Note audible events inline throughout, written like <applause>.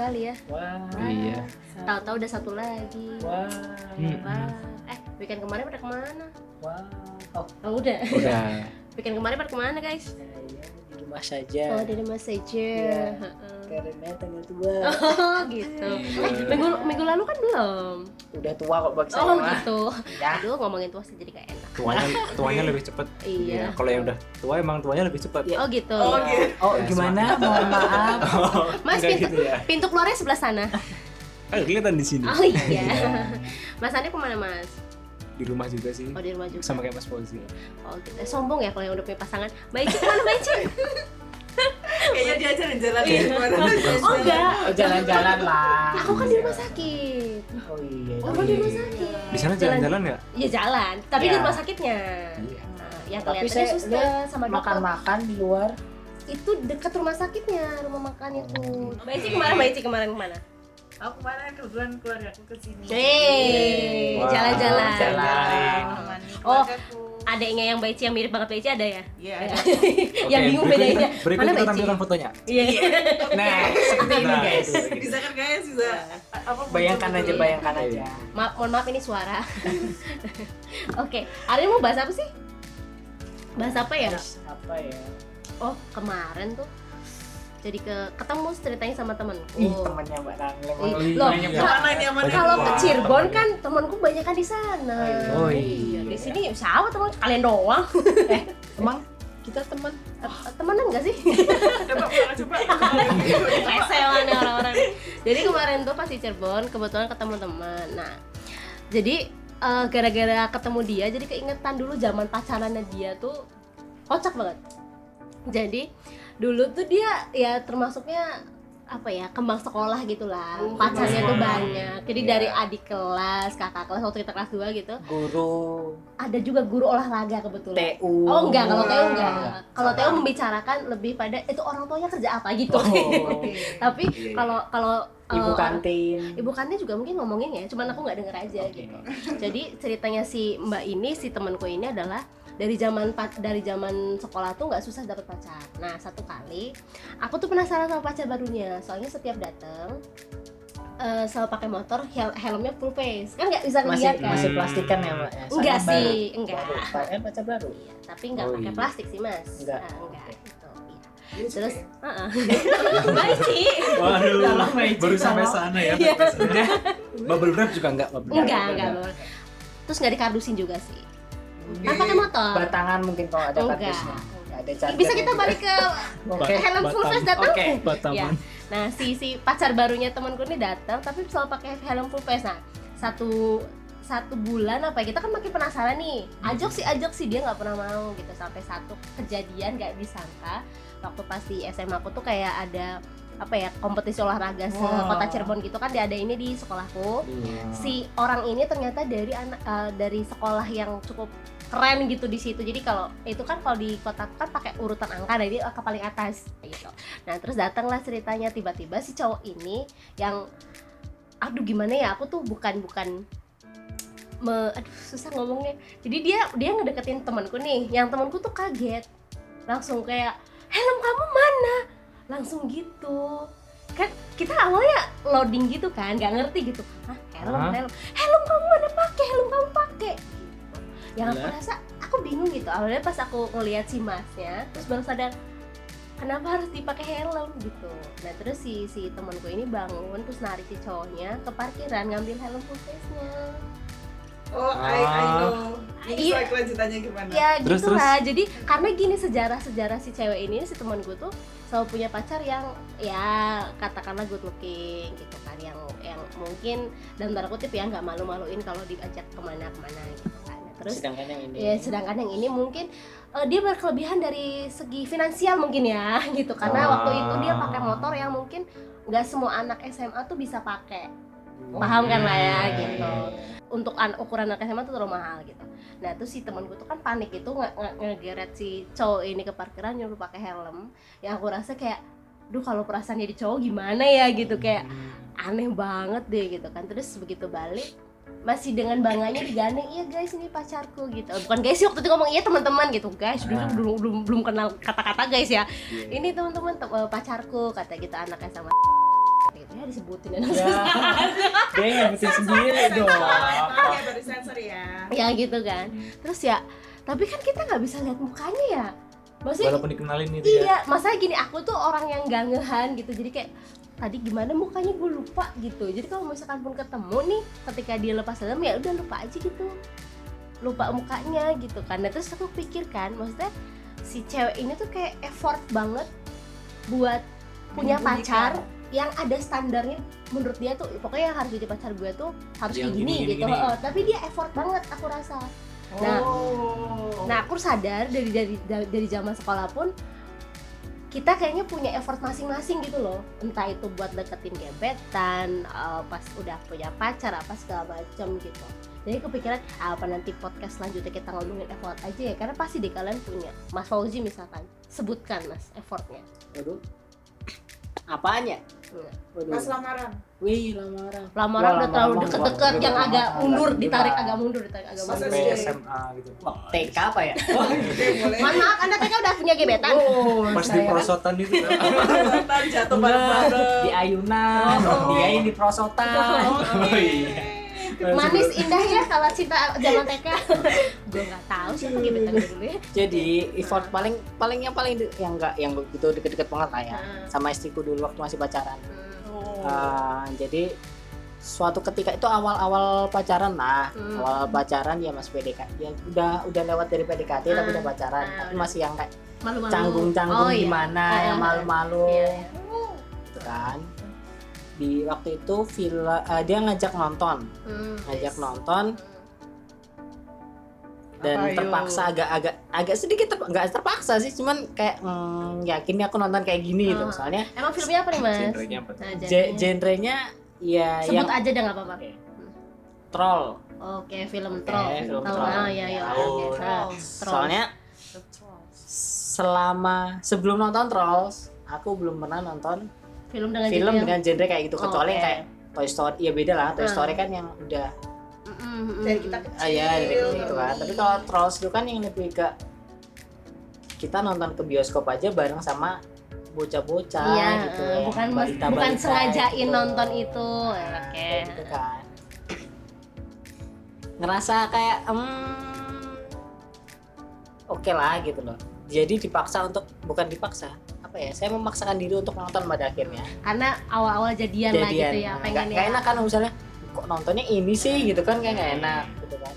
sekali ya Wah. Iya. tahu-tahu udah satu lagi Wah. Hmm. Wah. eh weekend kemarin pada ke mana Wah. Oh, oh udah Udah. <laughs> weekend kemarin pada ke mana guys saya di rumah saja. oh di rumah saja Iya. Karena tanggal tua. oh gitu eh minggu minggu lalu kan belum Udah tua kok bagi saya. oh mah. gitu Ya. aduh ngomongin tua sih jadi gak enak Tuanya tuanya lebih cepet. iya Kalau yang udah tua emang tuanya lebih cepet. Iya. oh gitu Oh gitu. Oh, Ya, gimana? Mohon maaf. <laughs> mas Enggak pintu, gitu ya. pintu keluarnya sebelah sana Kan kelihatan di sini. oh iya mas Andi ke mana mas Di rumah juga sih. oh di rumah juga Sama kayak Mas Fauzi. oh gitu sombong ya kalau yang udah punya pasangan ke mana Mbak Ici <laughs> Kayaknya dia jalan-jalan Iya. oh enggak Oh, jalan-jalan lah. aku kan di rumah sakit Oh iya. Oh, kan di rumah sakit. Di sana jalan-jalan nggak? ya jalan tapi di Ya. rumah sakitnya Iya. Nah, kelihatannya saya suster sama dokter Makan-makan di luar. itu dekat rumah sakitnya rumah makannya tuh Mbak Ici ke mana Mbak Ici kemarin ke mana Aku kemarin kebetulan keluarga aku ke sini. Hei, Wah, jalan-jalan. jalan. Oh. Adiknya yang Mbak Ici yang mirip banget Ici ada ya? Iya. <laughs> yang Oke, bingung berikut bedanya. kita- Berikut Mana kita tampilkan fotonya. Iya. <laughs> Nah, seperti ini Nah, guys. Bisa kan guys bisa apa Bayangkan aja, bayangkan Iya. aja. Maaf, mohon maaf ini suara. <laughs> Oke, hari ini mau bahas apa sih? Bahas apa ya? Terus apa ya? Oh, kemarin tuh jadi ke ketemu ceritanya sama temenku. Ih, temannya Mbak Ih, loh? Kalau ke Cirebon kan temanku banyak kan di sana. Oh, iya. Di sini siapa teman kalian doang? <laughs> Emang kita teman Eh, Temenan gak sih? Coba coba. Leselan <laughs> nih orang-orang. Jadi kemarin tuh pas di Cirebon kebetulan ketemu teman. Nah, jadi eh, gara-gara ketemu dia jadi keingetan dulu zaman pacarannya dia tuh kocak banget. Jadi dulu tuh dia ya termasuknya apa ya kembang sekolah gitulah Oh, pacarnya tuh banyak jadi Iya. dari adik kelas kakak kelas waktu kita kelas 2 gitu guru ada juga guru olahraga kebetulan TU. Oh enggak, kalau Wah. enggak. Kalau Teo membicarakan lebih pada itu orang tuanya kerja apa gitu. Oh. <laughs> Tapi Iya, iya. kalau kalau Ibu eh, kantin. Ibu kantin juga mungkin ngomongin ya, cuman aku nggak denger aja Oke. gitu. Jadi ceritanya si Mbak ini, si temanku ini adalah dari zaman dari zaman sekolah tuh nggak susah dapet pacar. Nah satu kali, aku tuh penasaran sama pacar barunya. Soalnya setiap datang eh, selalu pakai motor, hel- helmnya full face, kan nggak bisa ngeliat kan? masih plastikan ya, Mbak? Ya, Enggak sih, baru. enggak. Baru. Kan pacar baru. Iya, tapi nggak Oh, pakai iya. plastik sih mas. Enggak. Ah, enggak gitu. Iya. Terus, sih. <laughs> Waduh. Magic, Baru sampai sana ya. Iya. Udah. <laughs> Bubble wrap juga enggak bubble wrap. Enggak, enggak boleh. Terus nggak dikardusin juga sih. Kan pakai motor. Batangan mungkin kalau ada Enggak. kardusnya. Ada chargernya Bisa kita juga. balik ke <laughs> Oke. helm full face datang. Oke, Bataman. Ya. Nah, si si pacar barunya temanku ini datang tapi selalu pakai helm full face. Nah, satu satu bulan apa ya, kita kan makin penasaran nih ajak sih ajak sih dia nggak pernah mau gitu sampai satu kejadian nggak disangka waktu pas di SMA aku tuh kayak ada apa ya kompetisi olahraga se Wah. kota Cirebon gitu kan dia ada ini di sekolahku. Iya. si orang ini ternyata dari anak eh, dari sekolah yang cukup keren gitu di situ. Jadi kalau itu kan kalau di kota kan pakai urutan angka dari ke paling atas gitu. Nah terus datanglah ceritanya. Tiba-tiba si cowok ini yang aduh gimana ya? Aku tuh bukan bukan me, aduh susah ngomongnya. Jadi dia dia ngedeketin temanku nih. Yang temanku tuh kaget. Langsung kayak helm kamu mana langsung gitu kan kita awalnya loading gitu kan nggak ngerti gitu Hah, helm Hah? helm helm kamu mana pakai helm kamu pakai gitu. yang aku rasa aku bingung gitu awalnya pas aku ngelihat si masnya terus baru sadar kenapa harus dipakai helm gitu nah terus si si temanku ini bangun terus narik si cowoknya ke parkiran ngambil helm full face-nya Oh, I I know. Ini Iya. soal kelanjutannya gimana? ya Terus, gitu lah jadi karena gini sejarah sejarah si cewek ini si teman gue tuh selalu punya pacar yang ya katakanlah good looking gitu kan yang yang mungkin dalam tanda kutip ya nggak malu-maluin kalau diajak ke mana-kemana gitu kan Nah, terus sedangkan yang ini. ya sedangkan yang ini mungkin eh, dia berkelebihan dari segi finansial mungkin ya <laughs> gitu karena Ah. waktu itu dia pakai motor yang mungkin nggak semua anak SMA tuh bisa pakai paham kan lah ya Iya, gitu iya, iya. Untuk an ukuran anak SMA tuh terlalu mahal gitu. Nah terus si temen gue tuh kan panik itu nge- nge- ngegeret si cowok ini ke parkiran nyuruh pakai helm. Yang aku rasa kayak, duh kalau perasaan jadi cowok gimana ya gitu kayak aneh banget deh gitu kan. Terus begitu balik masih dengan bangganya digandeng iya guys ini pacarku gitu bukan guys sih waktu itu ngomong iya teman-teman gitu guys dulu Ah. belum belum belum kenal kata-kata guys ya Iya. ini teman-teman tem- pacarku kata gitu anak SMA ya disebutin Ya, <laughs> dia nyebutin sendiri dong. Maaf ya baru sensor ya. ya gitu kan. Terus ya tapi kan kita nggak bisa lihat mukanya ya. Maksudnya Walaupun dikenalin itu ya. iya masalah gini aku tuh orang yang gak ngehan gitu. Jadi kayak tadi gimana mukanya? Gue lupa gitu. Jadi kalau misalkan pun ketemu nih ketika dia lepas helm ya udah lupa aja gitu. Lupa mukanya gitu kan. Nah, terus aku pikir kan maksudnya si cewek ini tuh kayak effort banget buat punya pacar yang ada standarnya menurut dia tuh pokoknya yang harus jadi pacar gue tuh harus Yang kayak gini, gini, gitu gini. Heeh, tapi dia effort banget aku rasa Nah, oh. Nah, aku sadar dari dari dari, zaman sekolah pun kita kayaknya punya effort masing-masing gitu loh. Entah itu buat deketin gebetan, eh, pas udah punya pacar apa segala macam gitu. Jadi kepikiran "Ah, apa nanti podcast selanjutnya kita ngomongin effort aja ya karena pasti di kalian punya. Mas Fauzi misalkan, sebutkan Mas effortnya. Apanya? Iya. Waduh. Pas lamaran. Wih, lamaran. Lamaran Wah, udah terlalu deket-deket yang agak mundur, ditarik agak mundur, ditarik agak mundur. Sampai? SMA gitu. Wah, TK apa ya? Oke, boleh. Mohon maaf, Anda TK udah punya gebetan? Oh, Pas di perosotan itu <laughs> kan. Nonton jatuh bareng-bareng. di ayunan, Oh. dia yang di prosotan. Oh iya. Manis indah ya kalau cinta zaman TK. <laughs> Gue nggak tahu siapa gebetan dulu ya. Jadi effort paling paling yang paling yang enggak yang begitu deket-deket banget lah ya. Hmm. Sama istriku dulu waktu masih pacaran. Oh. Ah, jadi suatu ketika itu awal-awal pacaran lah, Hmm. awal pacaran ya masih PDKT, ya udah udah lewat dari PDKT tapi Ah. udah pacaran, Ah, tapi masih yang kayak canggung-canggung Oh, iya. gimana, Ah, yang ah, malu-malu, Iya, iya. gitu kan. Di waktu itu villa, eh, dia ngajak nonton, Hmm, ngajak yes. nonton dan Ayo. terpaksa agak-agak agak sedikit ter, nggak terpaksa sih, cuman kayak hmm, yakin nih aku nonton kayak gini gitu, Ah. soalnya Emang filmnya apa nih mas? Genrenya apa? Nah, ge- genrenya. ya Sebut yang aja deh nggak apa-apa. troll. Oke, film troll. film Tahu troll. ah, ya ya. Tahu. Oke, nah, Trolls. troll. Soalnya selama sebelum nonton Trolls, aku belum pernah nonton film dengan film genre dengan genre kayak gitu kecuali Oke. kayak Toy Story. Ya beda lah, Toy Hmm. Story kan yang udah Dari kita kecil. ah ya dari kecil gitu kan. Tapi kalau Trolls itu kan yang lebih ke kita nonton ke bioskop aja bareng sama bocah-bocah Iya, gitu. yang bukan mas, balita-balita bukan sengajain gitu. nonton itu. Nah, Oke. kayak gitu kan. Ngerasa kayak hmm, oke lah gitu loh. Jadi dipaksa untuk bukan dipaksa apa ya? Saya memaksakan diri untuk nonton pada akhirnya. Karena awal-awal jadian, lah gitu ya, Nah, pengen nggak- nggak ya. enak kan misalnya kok nontonnya ini sih gitu kan kayak nggak enak gitu kan.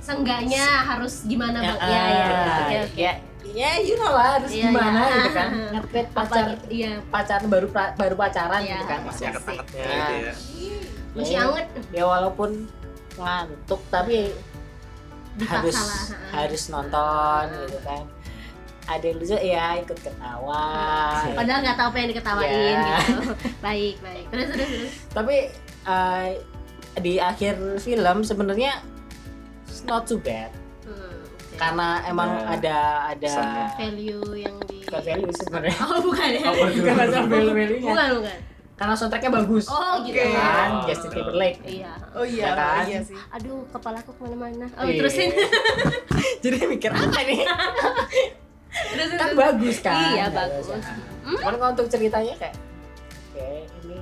Seenggaknya harus gimana bang? ah, Ya ya. Oke oke. ya, ya you know lah harus Iya, gimana iya. gitu kan. <laughs> Ngetrit pacar Apa? Iya. pacaran baru baru pacaran Iya. gitu kan. Masih anget-angetnya Nah. gitu ya. Masih Ya, anget. Ya walaupun ngantuk tapi Dipaksa harus lah. harus nonton gitu kan ada yang lucu ya ikut ketawa Padahal nggak tahu apa yang diketawain Ya. gitu. <laughs> baik baik. Terus terus terus. tapi eh, di akhir film sebenarnya not too bad Hmm, oke. karena emang Ya, ada ada pesannya. value yang di. bukan value sebenarnya Oh bukan ya? Oh, bukan. value value nya Bukan bukan. karena soundtracknya bagus Oh gitu. Oke. kan Oh, Justin. Timberlake Iya. Oh iya, Ya kan? iya sih. Aduh, kepalaku ke mana-mana. Oh, Iya. terusin. <laughs> jadi mikir apa nih <laughs> kan bagus kan Iya, Bagus. bagus. Nah, cuman kalau untuk ceritanya kayak oke ini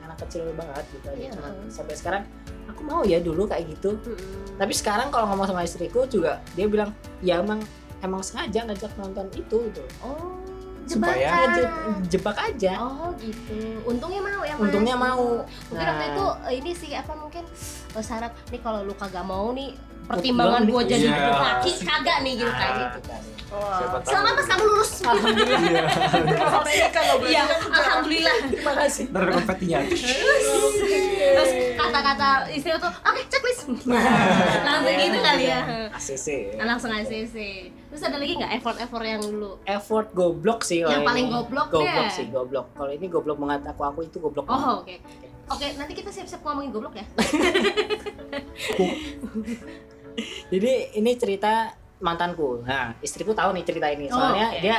anak kecil banget gitu aja Iya. Cuman sampai sekarang aku mau ya dulu kayak gitu Mm-mm. tapi sekarang kalau ngomong sama istriku juga dia bilang ya emang emang sengaja ngajak nonton itu gitu Oh, Supaya- jebakan. Ngeje- jebak aja Oh gitu. Untungnya mau ya mas. untungnya mau Mungkin Nah. waktu itu ini sih apa mungkin eh, syarat nih kalau lu kagak mau nih pertimbangan nih. jadi Iya. laki kagak nih gitu kan. Nah. gitu kan Wah. Siapa tahu. Selama pas kamu lulus. Iya. Sampai nikah nggak boleh. Iya, alhamdulillah. terima kasih Ntar ada konfetinya. Terus kata-kata istri tuh, oke checklist. <laughs> Langsung gitu kali ya. ACC. Nah, langsung ACC. Terus ada lagi nggak effort-effort yang dulu? effort goblok sih kalau Yang paling goblok goblok deh. sih goblok kalau ini goblok banget aku aku itu goblok. Oh oke. Oke, nanti kita siap-siap ngomongin goblok ya. <laughs> jadi ini cerita mantanku nah istriku tahu nih cerita ini soalnya Oh, oke. dia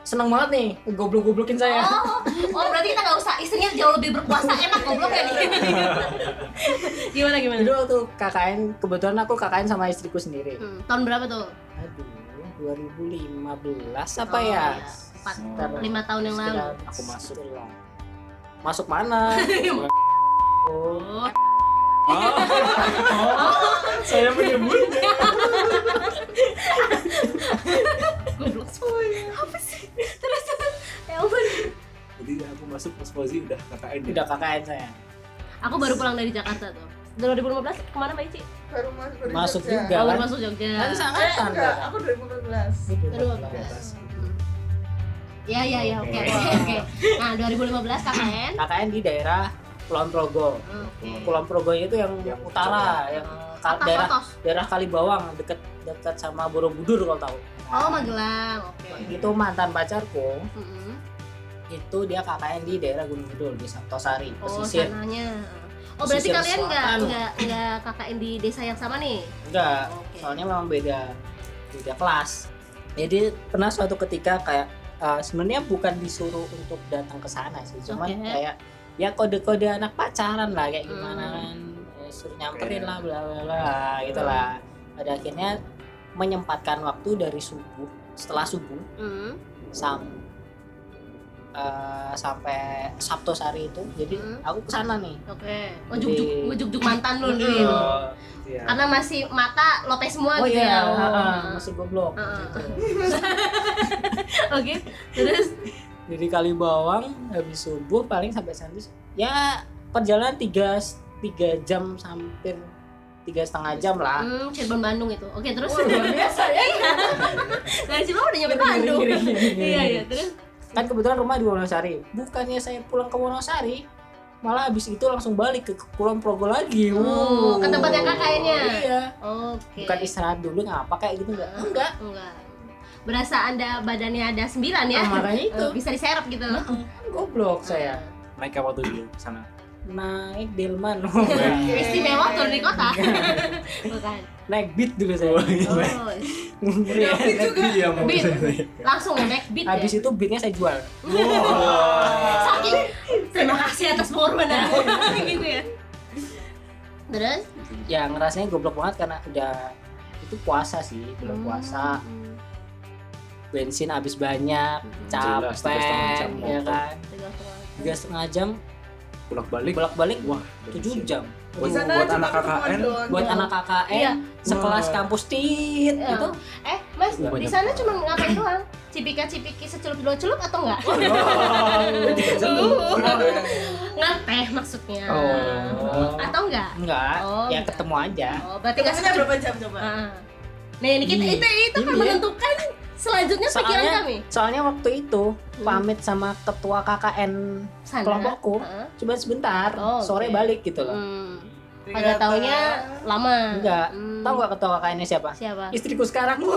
seneng banget nih goblok-goblokin saya Oh, oh berarti kita nggak usah istrinya jauh lebih berkuasa enak goblok ya nih. <laughs> gimana gimana? Dulu waktu KKN, kebetulan aku KKN sama istriku sendiri. Hmm, tahun berapa tuh? Aduh, 2015 apa Oh, ya? iya. Empat, lima tahun yang lalu. Aku masuk. masuk mana <laughs> oh, Oh, Oh, saya menyebutnya. goblok. Apa sih? Terus. Ya ampun. Jadi aku masuk Mas Fauzi udah KKN ya? udah KKN saya Aku baru pulang dari Jakarta tuh. 2015 ke mana Mbak Ici? Baru masuk dari Masuk Jogja. juga. Oh, baru kan? masuk Jogja. kan Eh, enggak, kan? aku 2014. Aduh, Di atas. Ya ya ya oke Oke. oke oke. Nah 2015 KKN. KKN di daerah Kulon Progo Oke. Kulon Progo itu yang, Yang utara yang kal- Atas daerah atas. daerah Kalibawang deket dekat sama Borobudur kalau tahu Oh Magelang. Oke. itu mantan pacarku Mm-mm. itu dia KKN di daerah Gunung Kidul di Sabtosari Oh pesisir sananya. Oh berarti Pesisir kalian nggak nggak nggak KKN di desa yang sama nih? enggak Oke. soalnya memang beda beda kelas jadi pernah suatu ketika kayak eh, sebenarnya bukan disuruh untuk datang ke sana sih cuman Oke. kayak ya kode-kode anak pacaran lah kayak gimana Hmm. kan Eh, suruh nyamperin lah bla bla bla gitu lah pada akhirnya menyempatkan waktu dari subuh setelah subuh Hmm. sam eh, sampai Sabtu Sari itu jadi Hmm. aku ke sana nih Oke. Ngejuk-juk Di- ngejuk-juk mantan lu nih. Oh, iya. Karena masih mata lope semua oh gitu iya ya. Oh. heeh, masih goblok Heeh. gitu. <laughs> Oke. Terus dari Kalibawang habis subuh paling sampai sana ya perjalanan tiga tiga jam hampir tiga setengah jam lah hmm, Cirebon Bandung itu. Oke, terus Wah, luar biasa ya <laughs> dari Cirebon udah nyampe Bandung. Iya, iya. Terus kan kebetulan rumah di Wonosari bukannya saya pulang ke Wonosari malah habis itu langsung balik ke Kulon Progo lagi Oh, Wow. ke tempat yang kakaknya? iya oke. bukan istirahat dulu ngapa kayak gitu enggak enggak Enggak. Berasa Anda badannya ada sembilan ya? Nah, makanya itu Eh, bisa diserap gitu. goblok saya Naik apa tuh dulu ke sana? naik delman <laughs> Istimewa turun di kota. <laughs> Bukan. naik beat dulu saya Oh, Iya, beat. Iya, Beat. ke sana. langsung naik beat habis ya. itu beatnya saya jual Saking terima kasih atas pengorbanan <laughs> gitu ya. Terus? ya ngerasanya goblok banget karena udah itu puasa sih bulan Hmm. puasa bensin habis banyak Jelas, setengah capek jam ya kan tiga setengah jam Bolak balik. bolak balik Wah, tujuh jam Buat, Di sana buat cuma anak KKN. buat anak KKN Iya. sekelas Wah. kampus tit Iya. itu Eh, Mas, Iya, di sana cuma ngapain doang? Cipika-cipiki secelup dua celup atau enggak? <laughs> Ngeteh maksudnya. Oh. Atau enggak? enggak Oh, ya enggak. ketemu aja Oh, berarti secelup. berapa jam coba? Ah. Nih, ini kita itu itu kan ya. menentukan selanjutnya pikiran Soalnya- kami. soalnya waktu itu Hmm. pamit sama ketua KKN Sana. kelompokku Heeh. cuma sebentar Oh, sore balik gitu loh Hmm. Pada Ternyata- taunya lama. enggak Hmm. tahu nggak ketua KKN-nya siapa siapa? istriku sekarang <laughs>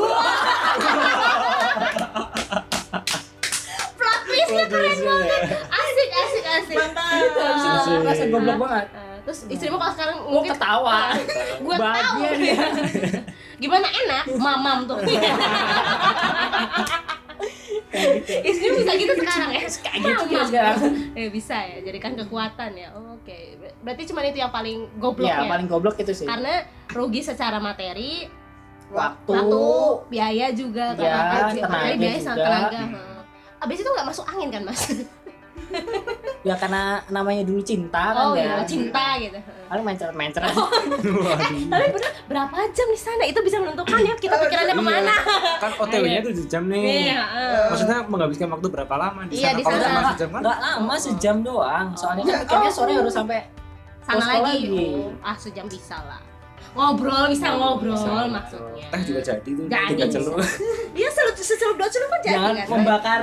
Plot twistnya keren banget. Asik, asik, asik. Mantap. Gitu, itu Asik. goblok banget Ah, terus istrimu kalau sekarang gue mungkin ketawa. <laughs> Gue tahu. dia. <laughs> Gimana enak? Mamam tuh. <laughs> Istrimu bisa gitu sekarang ya? Kayak gitu dia sekarang eh bisa ya jadikan kekuatan ya. Oh, oke. Ber- berarti cuma itu yang paling goblok ya ya, paling goblok itu sih. Karena rugi secara materi waktu. waktu biaya juga Ya, karena tenaga biaya sama juga. tenaga. Hmm. abis itu nggak masuk angin kan mas <laughs> ya karena namanya dulu cinta kan oh ya iya cinta gitu paling mencret mencret <laughs> Waduh. tapi bener berapa jam di sana itu bisa menentukan ya kita pikirannya ke mana Kan OTW-nya 7 jam nih. iya eh. Maksudnya menghabiskan waktu berapa lama di Iya, sana? di Kalau sana. cuma sejam kan? nggak lama sejam doang soalnya kan Oh. pikirnya sore harus sampai sana lagi, lagi. Oh, ah sejam bisa lah ngobrol bisa ngobrol Bisa. maksudnya Teh juga jadi tuh. Jadi. Tiga celup. dia secelup secelup dua celup kan jadi jangan kan membakar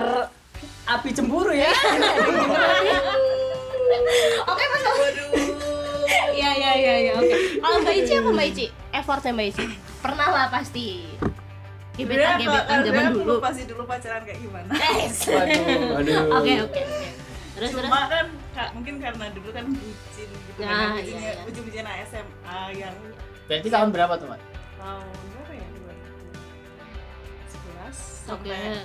api cemburu ya. <laughs> Oke mas Waduh. iya <laughs> iya iya iya oke. Kalau mbak Ici apa mbak Ici? Effortnya mbak Ici. Pernah lah pasti. Gebetan gebetan zaman dulu. sih dulu pacaran kayak gimana. Waduh. <laughs> oke oke terus terus? Cuma kan ka- mungkin karena dulu kan bucin gitu Nah, kan iya, bucinnya iya. bucin bucin SMA yang berarti tahun berapa tuh Mat? tahun berapa ya? 2011 oke. sampai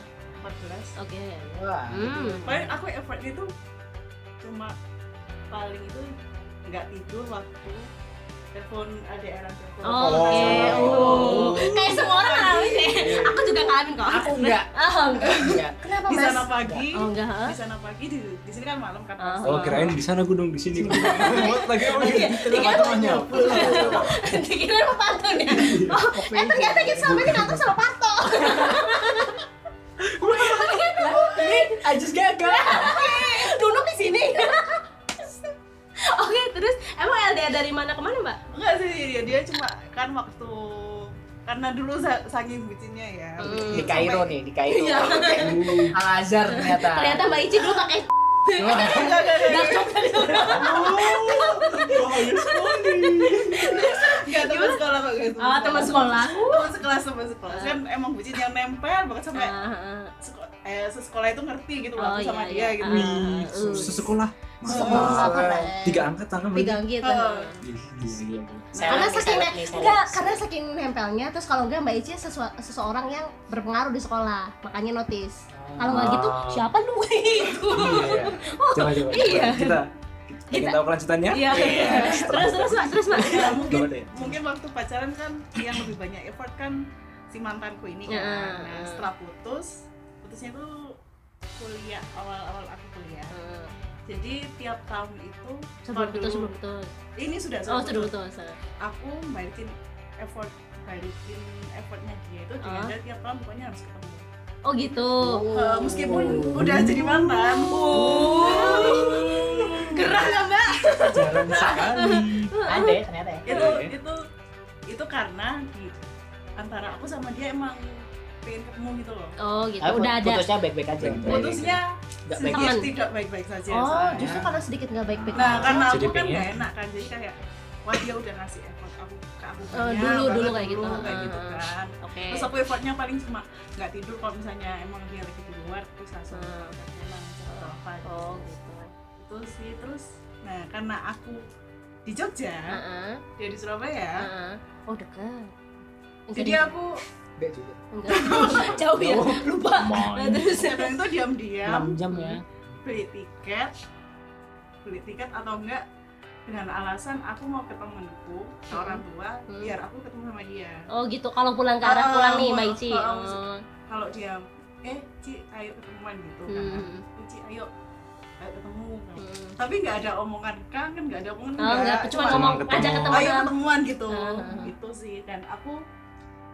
14 oke. Wah. Hmm. Paling aku effortnya itu cuma paling itu nggak tidur waktu telepon LDR telepon. Oh, Oke, oh. kayak semua orang ngalamin deh. Aku juga ngalamin kok. aku enggak <laughs> Oh, enggak. Kenapa di sana pagi. Oh enggak di sana pagi di, di sini kan malam kan Ah. Oh kirain di sana gunung di sini. <laughs> Buat lagi apa? Iya, dikira Teman-temannya. dikira <laughs> apa pantun ya oh eh ternyata kita selama ini ngantuk sama Parto Ajus gagal. <laughs> duduk di sini oke terus emang LDR dari mana ke mana mbak enggak sih dia dia cuma kan waktu karena dulu sa- saking bucinnya ya Hmm. Di Kairo nih, di Kairo. Iya. Al Azhar ternyata. ternyata mbak Ici dulu pakai enggak teman sekolah kok guys oh teman sekolah. Teman sekelas teman sekelas. Kan emang bucin yang nempel banget sampai Ah, seko- eh sesekolah itu ngerti gitu Oh, loh aku sama iya, dia iya. gitu. Ah. Uh. sesekolah. sekolah Tiga angkat tangan tiga gitu Oh. karena Selex, saking enggak karena saking nempelnya terus kalau enggak mbak Ici seseorang yang berpengaruh di sekolah. Makanya notice kalau nggak gitu Ah. siapa lu <laughs> itu Iya. Coba coba. Iya. Kita kita tahu kelanjutannya. iya <laughs> terus terus mbak terus mbak Ya, mungkin mungkin waktu pacaran kan yang lebih banyak effort kan si mantanku ini kan. Nah, setelah putus, putusnya itu kuliah awal-awal aku kuliah. Jadi tiap tahun itu sebelum putus sebelum putus ini sudah oh sudah sebelum putus Aku balikin effort balikin effortnya dia itu dengan dia tiap tahun pokoknya harus ketemu. Oh gitu Eh, meskipun udah jadi mantan. gerah nggak mbak Jarang sekali. Ada ternyata ya. itu itu itu karena di antara aku sama dia emang pengen ketemu gitu loh. oh gitu Tapi udah ada putusnya baik-baik aja. Baik-baik. Putusnya Nggak sedikit Teman. tidak baik-baik saja. oh soalnya. justru karena sedikit nggak baik-baik Nah, karena Jadi aku kan gak enak kan, jadi kayak wah dia udah ngasih aku ke aku banyak dulu- dulu kayak gitu. kayak gitu Ah. kan. oke Terus aku effortnya paling cuma nggak tidur kalau misalnya emang dia lagi di luar terus langsung pulang atau apa gitu. oh gitu Itu sih terus nah karena aku di Jogja, Heeh, dia di Surabaya. heeh. oh dekat Jadi di- aku Enggak juga. enggak <laughs> jauh ya lupa Nah, terus kadang itu diam-diam 6 jam ya. beli tiket beli tiket atau enggak dengan alasan aku mau ke temenku ke orang tua Hmm. biar aku ketemu sama dia oh gitu kalau pulang ke arah Ah, pulang nih mbak Ici ah, oh. kalau dia eh Ci ayo ketemuan gitu kan Hmm. Eh, Ci ayo ayo ketemu kan. Hmm. tapi nggak ada omongan kangen nggak ada omongan Oh, enggak, cuma Cuma, ngomong ketemu. aja ketemu ayo ketemuan gitu Ah, ah, ah. itu sih dan aku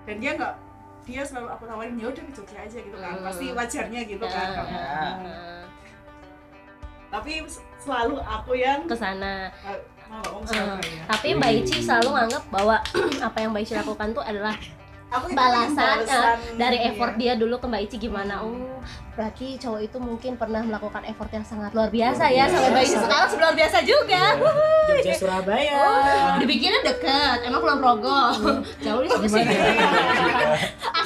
dan dia nggak dia selalu aku tawarin ya udah ke Jogja aja gitu kan Hmm. pasti wajarnya gitu kan Ya. Tapi selalu aku yang ke sana mau ngomong Ah. Surabaya tapi mbak Ici selalu nganggap bahwa <clears throat> apa yang mbak Ici lakukan tuh adalah aku balasan, balasan dari effort dia dulu ke mbak Ici gimana? Hmm. oh berarti cowok itu mungkin pernah melakukan effort yang sangat luar biasa ya sampai mbak Ici sekarang luar biasa juga. Jogja Surabaya. Oh, dibikinnya deket, emang pulang Progo. Jauh nih sih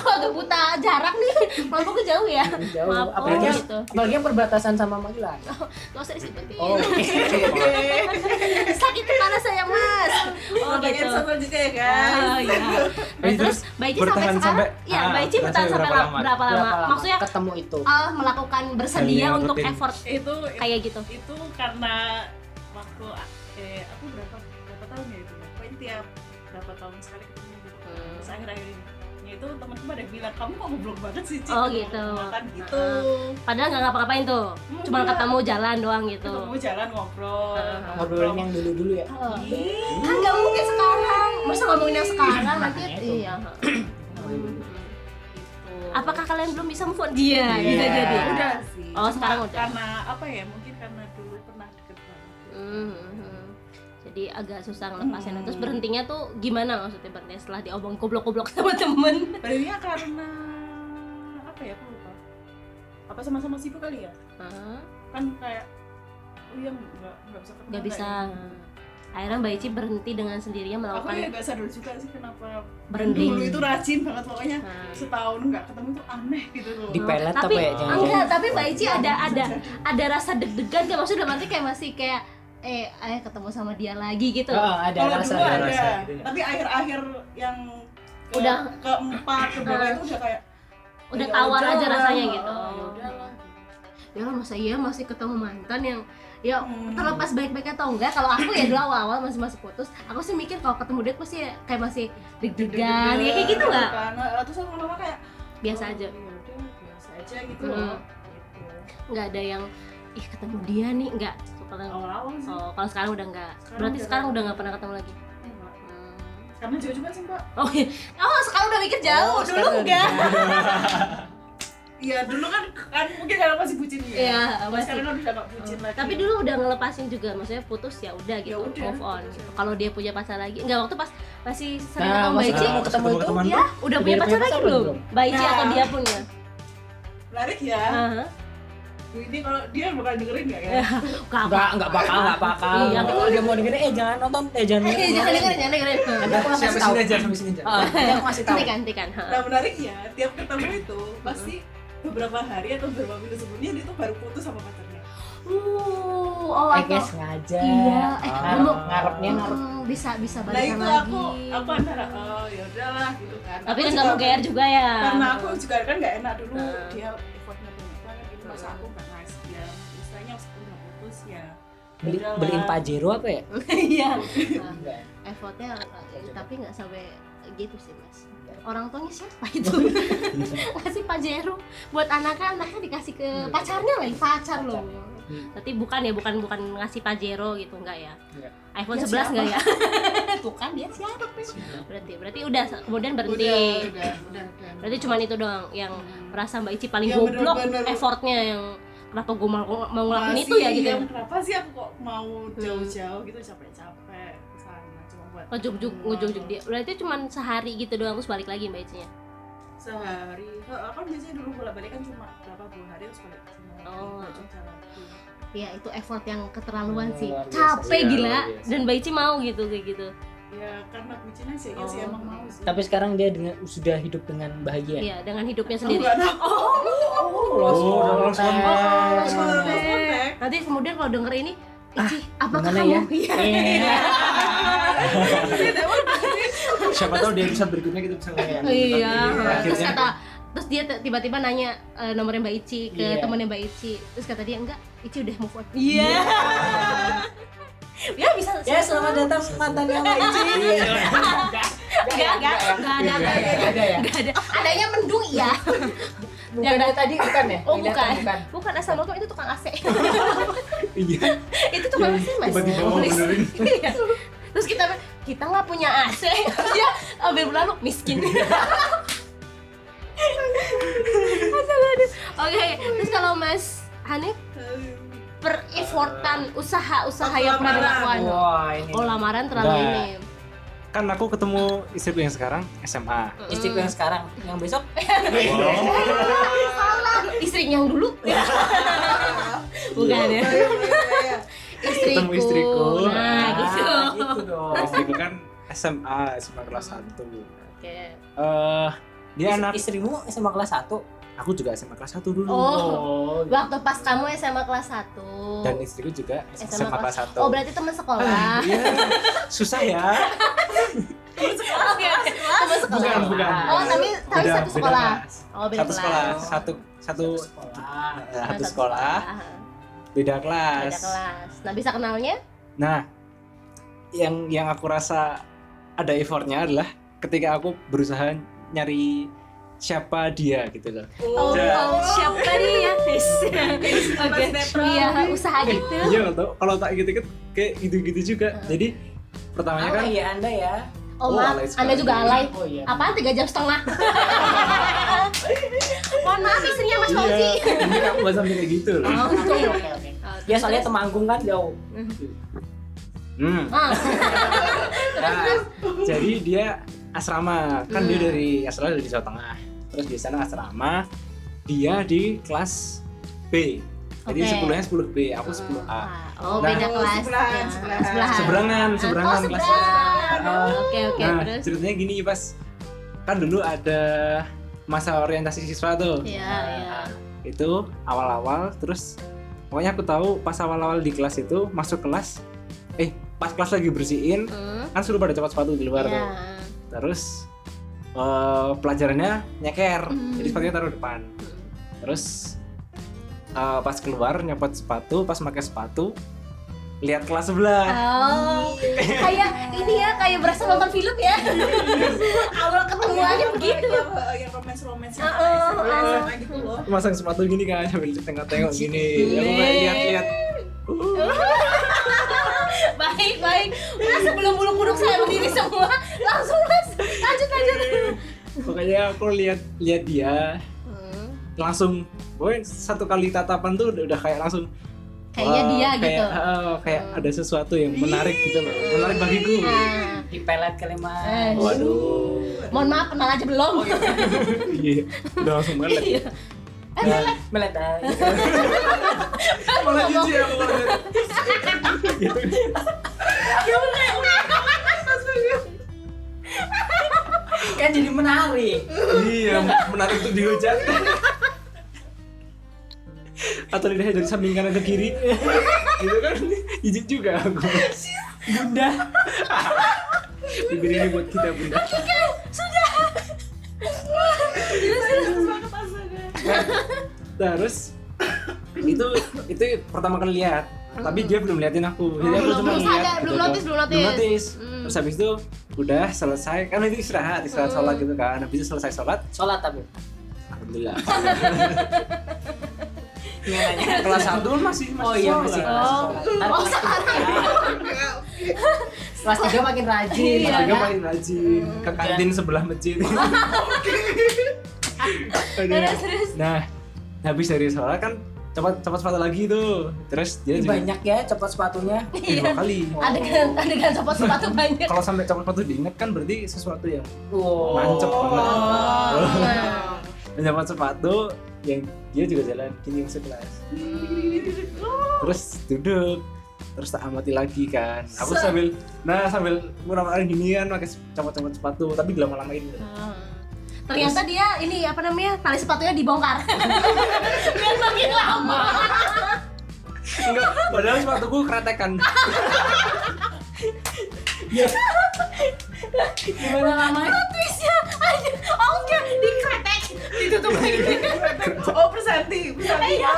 aku agak buta jarak nih Lombok ke jauh ya. Jauh. Maaf, oh, apalagi yang, gitu. apalagi perbatasan sama Magelang. Gak usah disebutin Oh, <laughs> sakit kepala saya mas. Oh Makanya gitu. sama juga ya guys Oh iya. Nah, terus Mbak Ici sampai bertahan sekarang, sampai- ya ah, Mbak Ici bertahan sampai berapa la- lama? berapa lama? berapa lama Maksudnya ketemu itu? ah, melakukan bersedia yang untuk rutin. effort itu kayak gitu. itu karena waktu eh aku berapa berapa tahun ya itu ya pokoknya tiap berapa tahun sekali ketemu gitu Hmm. terus akhir-akhir ini itu teman-teman ada yang bilang kamu kok goblok banget sih Cik Oh, gitu. makan gitu Padahal nggak ngapa-ngapain tuh, cuma Enggak. ketemu jalan doang gitu. ketemu jalan ngobrol Ah. Ngobrolin yang dulu-dulu ya. Oh. Kan nggak mungkin sekarang, masa ngomongin yang sekarang nanti? Iya. gitu. Apakah kalian belum bisa move on? Iya, bisa Iya. jadi. udah sih Oh, Cuma sekarang udah. karena apa ya mungkin karena dulu pernah deket banget Mhm. Jadi agak susah ngelepasin. Hmm. Terus berhentinya tuh gimana maksudnya berhenti setelah diobong goblok-goblok <laughs> sama temen? Berarti karena apa ya aku lupa apa sama-sama sibuk kali ya Hah? kan kayak oh iya nggak nggak bisa ketemu Nggak bisa. kayak Akhirnya Mbak Ici berhenti dengan sendirinya gitu. aku melakukan ya nggak sadar juga sih kenapa berhenti. dulu itu rajin banget pokoknya Nah. setahun nggak ketemu itu aneh gitu loh Di pelet tapi apa ya enggak tapi Mbak Ici ada ada ada rasa deg-degan kan maksudnya berarti kayak masih kayak eh ayo ketemu sama dia lagi gitu. Oh, ada kalau rasa dulu ada ada, rasa gitu ya. tapi akhir-akhir yang ke, Udah. keempat keberapa itu udah kayak udah ya tawar aja rasanya gitu. Oh, ya udahlah ya lah masa iya masih ketemu mantan yang ya Hmm. terlepas baik-baik atau enggak kalau aku ya dulu awal-awal masih masih putus aku sih mikir kalau ketemu dia pasti kayak masih deg-degan ya kayak gitu nggak? Nah, terus lama-lama kayak biasa oh, aja. ya udah, biasa aja gitu Hmm. loh. Nggak ada yang ih ketemu dia nih. Nggak kalau awal-awal sih. Oh, kalau sekarang udah nggak. Sekarang berarti udah sekarang udah nggak pernah ketemu lagi? Enggak. Hmm. karena jauh juga sih mbak. Oh iya. Oh sekarang udah mikir jauh. Oh, dulu enggak <laughs> iya dulu kan kan mungkin karena masih bucin ya. Iya, Kalau masih. sekarang udah gak bucin lagi. Tapi dulu udah ngelepasin juga. Maksudnya putus ya udah gitu. Ya udah. move on gitu. kalau dia punya pacar lagi. Nggak waktu pas masih sering Nah, ketemu Baici ketemu ketemu itu ya udah punya pacar lagi belum? Baici Nah. atau dia punya menarik ya. Aha. Ini kalau dia bakal dengerin gak ya Enggak, enggak bakal, enggak bakal. Iya. Kalau dia mau dengerin, eh jangan nonton, eh jangan Eh, jangan dengerin jangan dengerin Nanti aku Sampai kasih sini tahu. aja, sampai sini aja. Ah, nanti aku kasih tahu. kan kan Ha. nah menariknya tiap ketemu itu pasti beberapa hari atau beberapa minggu sebelumnya dia tuh baru putus sama pacarnya Uh, oh Eh guys, sengaja. Iya, eh, Ah, dulu. ngarepnya ngarep. Hmm, bisa bisa nah balikan itu lagi aku aku antara oh ya udahlah gitu kan tapi Aku kan juga- kamu GR juga ya karena aku juga kan gak enak dulu Nah. dia masa aku gak nice dia. Istilahnya udah putus ya Beli, udahlah. beliin Pajero apa ya? <laughs> iya. Enggak. effortnya eh, tapi nggak sampai gitu sih mas. Orang tuanya siapa itu? <laughs> Kasih pajero. Buat anaknya anaknya dikasih ke pacarnya lagi. Pacar loh Hmm. tapi bukan ya bukan bukan ngasih pajero gitu enggak ya Enggak. iPhone Ya, 11 siapa? enggak ya bukan <laughs> dia siapa berarti berarti udah kemudian berhenti udah udah udah, udah. berarti cuman itu doang yang Hmm. merasa Mbak Ici paling Ya, goblok bener-bener. effortnya yang kenapa gue mau, mau ngelakuin itu ya gitu yang kenapa sih aku kok mau Hmm. jauh-jauh gitu capek-capek ke sana cuma buat ngejuk-juk ketemuan. ngejuk-juk dia berarti cuman sehari gitu doang terus balik lagi Mbak Ici-nya sehari Eh, kan biasanya dulu bolak-balik kan cuma berapa puluh hari terus balik Oh. lagi. Ya itu effort yang keterlaluan sih biasa. capek Iya, gila biasa. dan Mbak Ici mau gitu kayak gitu ya karena bucinnya sih ya sih Oh. emang mau sih Tapi sekarang dia dengan sudah hidup dengan bahagia. iya dengan hidupnya sendiri. <laughs> Oh. Oh, contact. nanti kemudian kalau denger ini Ici apakah gimana kamu ya? <laughs> Iya. Iya. <laughs> Siapa tahu dia bisa berikutnya kita bisa ngomong. iya Tapi terus kata terus dia tiba-tiba nanya eh, nomornya Mbak Ici ke Iya. temennya Mbak Ici terus kata dia enggak Ici udah move on. Iya. Ya bisa Ya, selamat datang mantannya Mbak Ici. enggak enggak enggak ada enggak ada. Enggak ada ya? enggak ada. Adanya mendung iya. Bukan dari tadi bukan ya? Oh, Yang datang, bukan. bukan asal mau itu tukang AC Iya. itu tukang AC mas. Tiba-tiba mau benerin. Iya. terus kita kita nggak punya AC <laughs> dia ambil berlalu miskin. <laughs> Oke terus kalau mas Hanif per effortan usaha-usaha yang pernah dilakukan. Wah, ini. oh lamaran terlalu ini. Kan aku ketemu istriku yang sekarang SMA. Istriku yang sekarang, yang besok? <laughs> Salah. Istrinya yang dulu. Bukan ya. istriku, Ketemu istriku. nah gitu. Ah, gitu <laughs> dong. Istriku kan SMA, SMA kelas 1. oke. Eh, dia Is- anak Istrimu SMA kelas 1? Aku juga SMA kelas 1 dulu. Oh. waktu pas kamu SMA kelas 1 Dan istriku juga SMA SMA, kelas 1. oh berarti teman sekolah Iya. Susah ya. oke oke teman sekolah Bukan, bukan. oh tapi tapi Beda- satu sekolah oh beda Satu kelas sekolah, satu satu sekolah. eh, satu sekolah, beda kelas. beda kelas nah bisa kenalnya Nah, yang yang aku rasa ada effortnya adalah ketika aku berusaha nyari siapa dia gitu loh. oh, Ja- oh siapa dia Tis. oke iya usaha gitu Iya tahu kalau tak gitu kayak gitu-gitu juga. Jadi pertamanya kan Alay ya Anda ya. oh, Oh, maaf anda juga alay Oh iya. apaan tiga jam setengah <laughs> mohon maaf istrinya mas Fauzi iya, ini aku sampai kayak gitu loh. oh gitu Oke, oke, oke. Ya soalnya Temanggung kan jauh. Hmm. ah, Nah, <laughs> jadi dia asrama kan dia Hmm. dari asalnya dari Jawa Tengah. Terus di sana asrama dia di kelas B. Jadi Oke. sepuluhnya 10 B, aku 10 A. oh Nah. beda Oh, kelas sebelahan, ya. sebelahan. sebelahan Seberangan, oh seberangan kelas. seberangan Ah. oke oke nah, terus ceritanya gini pas kan dulu ada masa orientasi siswa tuh. Iya, iya. Itu awal-awal terus pokoknya aku tahu pas awal-awal di kelas itu masuk kelas eh pas kelas lagi bersihin Hmm. kan suruh pada copot sepatu di luar Iya. tuh. Terus eh, pelajarannya nyeker. Hmm. Jadi sepatunya taruh depan. Terus eh, pas keluar nyopot sepatu, pas pakai sepatu lihat kelas sebelah Oh, kayak ini ya, kayak berasa nonton film ya. <laughs> Awal ketemuannya begitu. yang, yang romance romance ah. gitu loh masang sepatu gini kan sambil tengok-tengok gini aku kayak lihat-lihat <laughs> baik, baik. Udah sebelum bulu kuduk saya berdiri semua, langsung mas. Lanjut, lanjut. pokoknya aku lihat lihat dia. Hmm, langsung gue satu kali tatapan tuh udah kayak langsung Kayaknya wah, dia kayak, gitu. eh, kayak ada sesuatu yang menarik gitu loh. Menarik bagiku. Nah, di pelet kelima waduh. Mohon maaf kenal aja belum. iya. Udah langsung melet Iya. Melet ah, gitu. malah jijik aku kalau. Gitu. kan jadi menarik iya menarik untuk dihujat atau lidahnya dari samping kanan ke kiri gitu kan jijik juga aku bunda bibir ini buat kita bunda terus itu itu pertama kali lihat. Tapi dia belum liatin aku. Jadi aku belum- cuma belum lihat sadar, belum gitu. notice, belum notice. notice. Hmm. terus habis itu udah selesai. Kan itu istirahat istirahat sholat gitu kan. Habis itu selesai sholat. Sholat tapi. Alhamdulillah. Nanya kelas satu masih masih oh iya masih Oh. Oh, kelas tiga. kelas tiga makin rajin Iya, Kelas tiga kan? paling rajin. Ke kantin sebelah masjid. <laughs> Terus, terus. Nah, habis dari sholat kan cepat cepat sepatu lagi tuh. Terus dia juga banyak ya copot sepatunya eh, dua kali. Adegan, adegan copot sepatu <laughs> banyak. Kalau sampai cepat sepatu diinget kan berarti sesuatu yang wow Nancep banget. Oh. <laughs> Dan cepat sepatu yang dia juga jalan gini masuk kelas. Terus duduk terus tak amati lagi kan aku sambil nah sambil murah-murahin gini kan pakai copot-copot sepatu tapi dilama-lamain Hmm. Ternyata dia ini apa namanya tali sepatunya dibongkar. <laughs> Biar makin lama. Enggak, padahal sepatuku kretekan. gimana namanya Twistnya aja. Oh enggak, dikretek, ditutup lagi. oh persenti persenti Iya.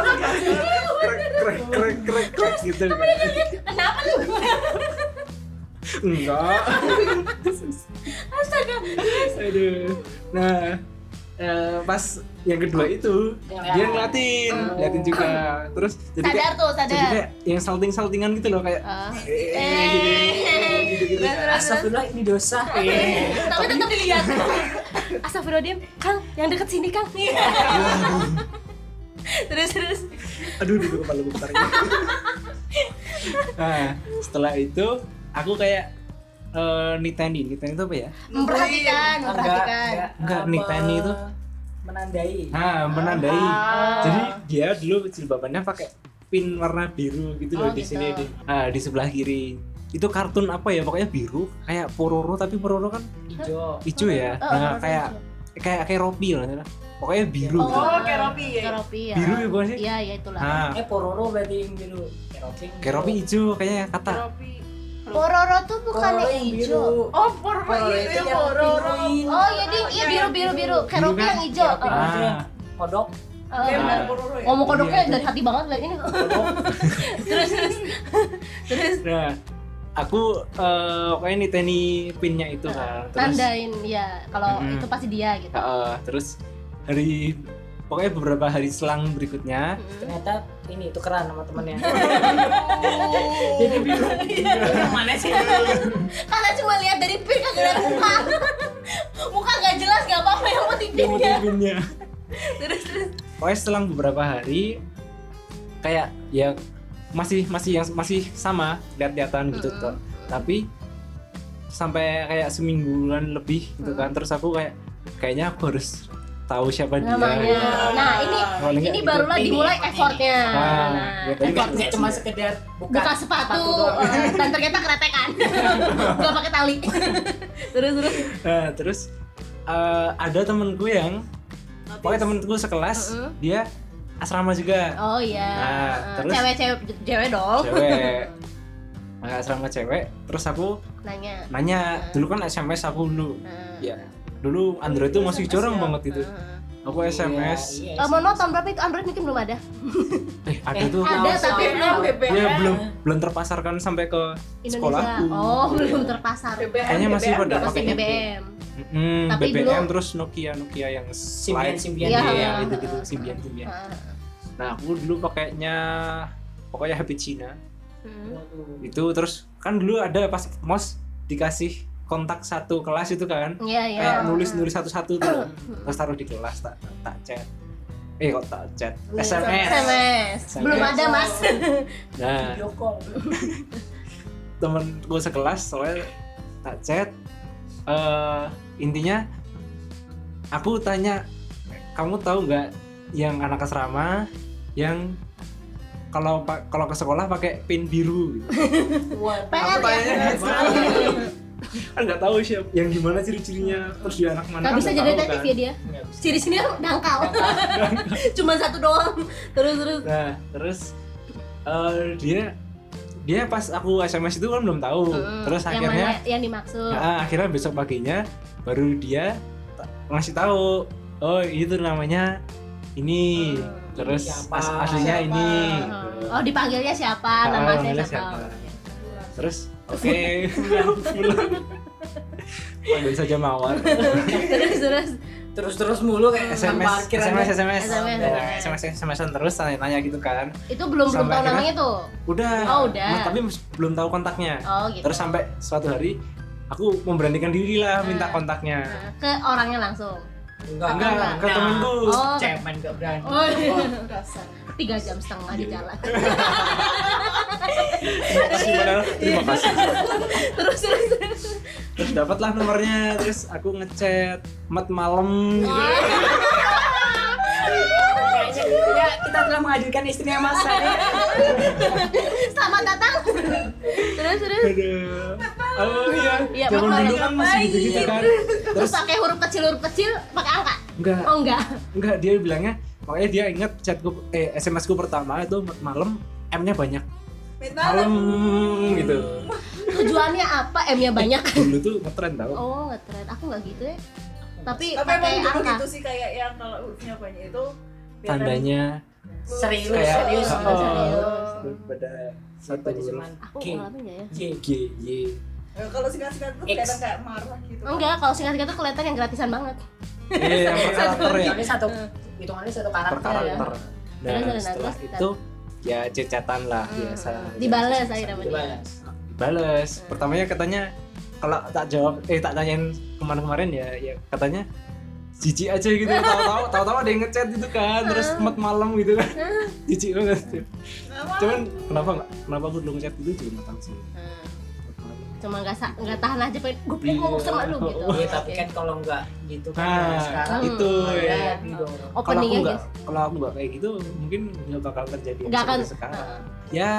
krek krek krek krek krek gitu. Kenapa lu? Enggak. Astaga. Aduh. Nah, eh, pas yang kedua itu Yang dia ngeliatin, ngeliatin juga. Terus jadi Sadar kayak tuh, jadi sadar. kayak yang salting-saltingan gitu loh kayak Ah. eh, Eh. gitu, gitu, gitu. Terus, terus, terus. astagfirullah ini dosa Tapi tetap dilihat. <laughs> Astagfirullahaladzim, Kang, yang deket sini, Kang. terus terus. Aduh, duduk kepala gue ini. <laughs> Nah, setelah itu aku kayak eh niteni, niteni itu apa ya? Memperhatikan, memperhatikan. apa, Enggak, niteni itu. menandai Nah, menandai. Ah. Jadi dia dulu jilbabannya pakai pin warna biru gitu loh Oh, di gitu. sini di, ah, di sebelah kiri. Itu kartun apa ya? Pokoknya biru, kayak Pororo tapi Pororo kan hijau hijau ya. Oh, Nah, oh, kayak kayak kayak Ropi lah. Pokoknya biru gitu. Oh, kayak Ropi ya? Kayak Ropi ya. Biru ya bukan sih? Iya, iya itulah. Nah, eh pororo berarti yang biru keroping kayak Ropi hijau kayaknya kata. Ropi Pororo tuh bukannya Pororo yang hijau. oh pororo Pororo itu itu yang yang pororo. Oh, iya dia iya biru Ropi kan? yang hijau. Oh, yang kodok oh, Iya, benar Ah. pororo ya Ngomong kodoknya Iya, dari hati banget lihat ini. <laughs> terus terus terus Nah, aku eh pokoknya niteni pinnya itu kan. Terus tandain ya kalau Mm-mm. itu pasti dia gitu. eh, terus hari pokoknya beberapa hari selang berikutnya Mm. ternyata ini tukeran sama temennya <laughs> Jadi biru yang mana sih Karena cuma lihat dari pin kagak lihat muka. muka gak jelas gak apa-apa yang penting yang pinnya. pinnya. Terus terus. Pokoknya selang beberapa hari kayak ya masih masih yang masih sama lihat-lihatan gitu Mm-mm. tuh. Tapi sampai kayak semingguan lebih gitu kan. Terus aku kayak kayaknya aku harus tahu siapa dia. Namanya. Nah, ini nggak ini gitu. barulah Ini, dimulai ini. effortnya. Nah, Nah, ya tadi Nggak, kan nggak cuma sekedar buka, buka sepatu, doang. eh, dan ternyata keretekan. <laughs> Gak pakai tali. <laughs> terus terus. Nah, terus eh, ada temenku yang pokoknya temenku sekelas Mm-mm. dia asrama juga Oh iya. Nah, Eh, terus- Cewek-cewek cewek dong. cewek <laughs> nah, asrama cewek terus aku Nanya. nanya Hmm. dulu kan SMS aku dulu Nah. ya dulu Android itu masih jarang ya. banget itu. Aku SMS Iya, iya, Eh, mohon maaf tahun berapa itu? Android mungkin belum ada. <laughs> Eh ada Eh, tuh. ada, tapi belum. BBM. ya belum belum terpasarkan sampai ke Indonesia. sekolahku. Oh belum terpasar. BBM, Kayaknya masih BBM pada pakai BBM Mm, Tapi BBM dulu- terus Nokia Nokia yang slide Symbian. Iya, Iya, iya. itu gitu Symbian Symbian. Ah, nah aku dulu pakainya pokoknya HP Cina. Hmm. Itu terus kan dulu ada pas mos dikasih kontak satu kelas itu kan. Iya iya. Kayak nulis nulis satu satu tuh. <clears throat> Terus taruh di kelas tak tak chat. Eh kok tak chat? SMS SMS belum ada mas. <laughs> Nah. Video call. <laughs> temenku sekelas soalnya tak chat. Eh intinya aku tanya kamu tahu nggak yang anak asrama yang kalau kalau ke sekolah pakai pin biru? Gitu. PR Aku ya? Gimana? <laughs> kan nggak tahu siapa yang gimana ciri-cirinya terus dia anak mana? Nggak kan bisa jadi detektif kan. ya dia. Ciri sini dangkal <laughs> cuma satu doang. Terus terus. Nah terus eh, dia dia pas aku SMS itu kan belum tahu. Hmm, terus yang akhirnya mana yang dimaksud? Nah, akhirnya besok paginya baru dia ngasih tahu oh itu namanya ini. Hmm. terus Siapa? as- aslinya Siapa? ini oh dipanggilnya siapa? Nama saya panggilnya siapa? siapa. terus oke. Pulang. Panggil saja mawar. Terus terus. Terus terus mulu kayak SMS parkir SMS. SMS SMS. Ya, SMS SMS terus tanya-tanya gitu kan. Itu belum belum tahu namanya tuh? Udah. Oh, udah. Nah, tapi belum tahu kontaknya. Oh gitu. Terus sampai suatu hari aku memberanikan diri lah minta Nah. kontaknya. Nah, ke orangnya langsung Enggak, enggak enggak. ke temenku Oh. Cemen gak berani. oh iya. Tiga jam setengah di jalan. Terima kasih padahal terima kasih. Terus terus terus. Terus dapatlah nomornya. Terus aku ngechat. Mat malam. Gitu ya, kita telah menghadirkan istrinya Mas Sani. selamat datang. Terus terus. Aduh. Oh iya, Iya, zaman dulu kan masih gitu-gitu kan. terus Terus? pakai huruf kecil huruf kecil pakai angka enggak, oh enggak. Enggak dia bilangnya makanya dia ingat chatku eh SMS ku pertama itu malam M-nya banyak. Malam gitu. tujuannya apa? M nya banyak Dulu tuh ngetren tau. oh nggak keren aku nggak gitu ya. Tapi Tapi pakai emang dulu gitu sih kayak yang kalau hurufnya banyak itu Tandanya Serius, kayak serius. Oh. oh, pada satu huruf aku G. ya J. G Y. Eh, kalau singkat-singkat tuh kelihatan kayak marah gitu. enggak kalau singkat-singkat tuh kelihatan yang gratisan banget Eh, yang karakter ya. Hitungannya satu, hitungannya satu Per karakter. karakter. Terus, Nah, setelah itu ya cecatan lah Hmm. biasa. Dibales aja namanya. Dibalas. Dibales. Pertamanya katanya kalau tak jawab eh tak tanyain kemarin-kemarin ya ya katanya jijik aja gitu <laughs> tahu-tahu tahu-tahu ada yang ngechat gitu kan terus mat malam gitu kan. Jijik banget. Cuman kenapa nggak kenapa aku belum ngechat gitu juga nggak tahu sih. Cuma nggak nggak tahan aja pengen gue pengen ngomong sama lu gitu. Iya, tapi kan kalau enggak gitu kan Nah, sekarang itu ya. gitu. kalau aku openingnya nggak guys kalau aku nggak kayak gitu mungkin nggak bakal terjadi Nggak akan. sekarang. Ya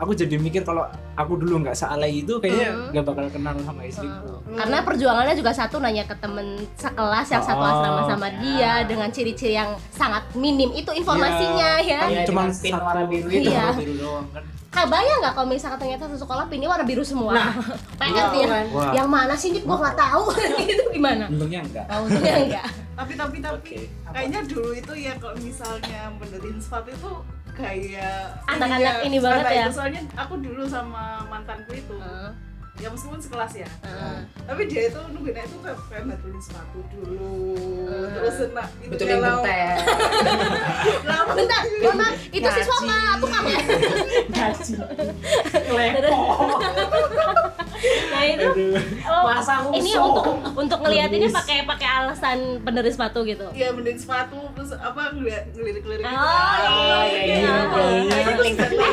aku jadi mikir kalau aku dulu nggak sealai itu kayaknya Hmm. nggak bakal kenal sama istriku Hmm. karena perjuangannya juga satu nanya ke temen sekelas yang satu Oh, asrama sama ya. dia dengan ciri-ciri yang sangat minim itu informasinya ya kan Iya, cuma pin satu warna biru itu. Iya. warna biru doang kan kebayang nggak kalau misalkan ternyata satu sekolah pinnya warna biru semua Nah, <laughs> PR Iya, dia kan. wah yang mana sih Dik? gua nggak tahu <laughs> itu gimana untungnya enggak tahu untungnya <laughs> enggak tapi tapi tapi Oke. kayaknya dulu itu ya kalau misalnya benerin sepatu itu kayak Anak-anak ininya, ini banget ya. itu. soalnya aku dulu sama mantanku itu Heeh, ya meskipun sekelas ya heeh. tapi dia itu nungguin itu kayak kayak betulin sepatu dulu Hmm. terus enak <laughs> itu Betulin kalau- genteng. lama bentar maaf itu siswa apa tukang ya Gaji. Terus- <laughs> <laughs> <laughs> nah itu aduh. oh, Masa ini untuk untuk ngeliatinnya Terus. pakai pakai alasan benerin sepatu gitu? Iya benerin sepatu terus apa ngeliat ngelirik-ngelirik gitu. Oh, iya, iya,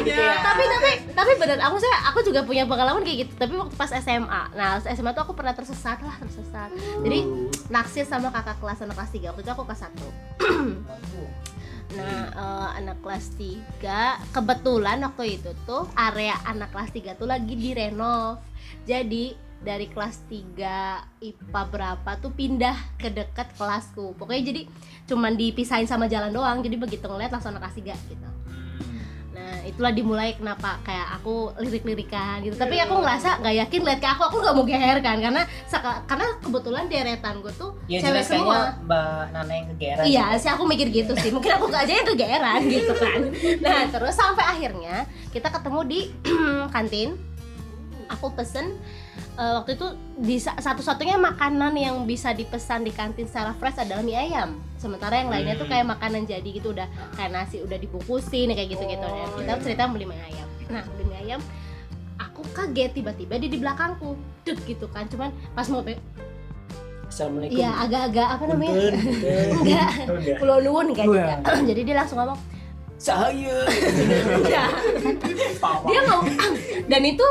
iya. tapi tapi tapi bener aku saya aku juga punya pengalaman kayak gitu. Tapi waktu pas SMA nah SMA tuh aku pernah tersesat lah tersesat. Jadi naksir sama kakak kelas anak kelas 3 waktu itu aku kelas 1 <clears throat> nah eh, anak kelas 3 kebetulan waktu itu tuh area anak kelas 3 tuh lagi direnov. Jadi dari kelas 3 IPA berapa tuh pindah ke dekat kelasku. Pokoknya jadi cuman dipisahin sama jalan doang. Jadi begitu ngeliat langsung anak kelas 3 gitu Nah, itulah dimulai kenapa kayak aku lirik-lirikan gitu. Tapi aku ngerasa nggak yakin lihat ke aku, aku nggak mau geher kan karena karena kebetulan deretan gue tuh Ya cewek semua. Mbak Nana yang kegeran. Iya sih aku mikir gitu sih. Mungkin aku aja yang kegeeran <laughs> gitu kan. Nah terus sampai akhirnya kita ketemu di <clears throat> kantin. Aku pesen eh, waktu itu di sa- satu-satunya makanan yang bisa dipesan di kantin secara fresh adalah mie ayam. Sementara yang lainnya tuh Hmm. kayak makanan jadi gitu udah kayak nasi udah dibungkusin kayak gitu-gitu. Dan Oh, kita iya. cerita beli mie ayam. Nah beli mie ayam aku kaget tiba-tiba dia di belakangku dek gitu kan cuman pas mau be- Assalamualaikum. ya agak-agak apa namanya <laughs> enggak Udah. pulau nuwun kayak gitu. jadi dia langsung ngomong Saya. enggak dia ngomong dan itu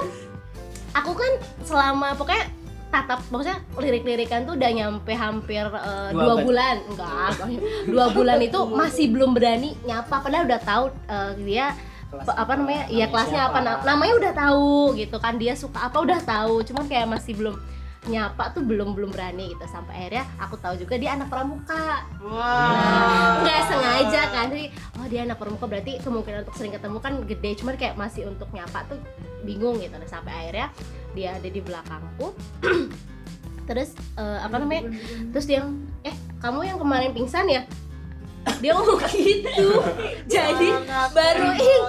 aku kan selama pokoknya tatap maksudnya lirik-lirikan tuh udah nyampe hampir eh, Dua dua bulan. enggak <laughs> dua bulan itu masih belum berani nyapa padahal udah tahu eh, dia Kelas apa namanya iya kelasnya siapa? apa na- namanya udah tahu gitu kan dia suka apa udah tahu cuman kayak masih belum nyapa tuh belum belum berani gitu. Sampai akhirnya aku tahu juga dia anak pramuka. Wah. nggak sengaja kan jadi oh dia anak pramuka berarti kemungkinan untuk sering ketemu kan gede. Cuman kayak masih untuk nyapa tuh bingung gitu. Nah, sampai akhirnya dia ada di belakangku. <clears throat> Terus eh, apa namanya? Terus dia eh kamu yang kemarin pingsan ya? Dia ngomong gitu. Jadi baru ih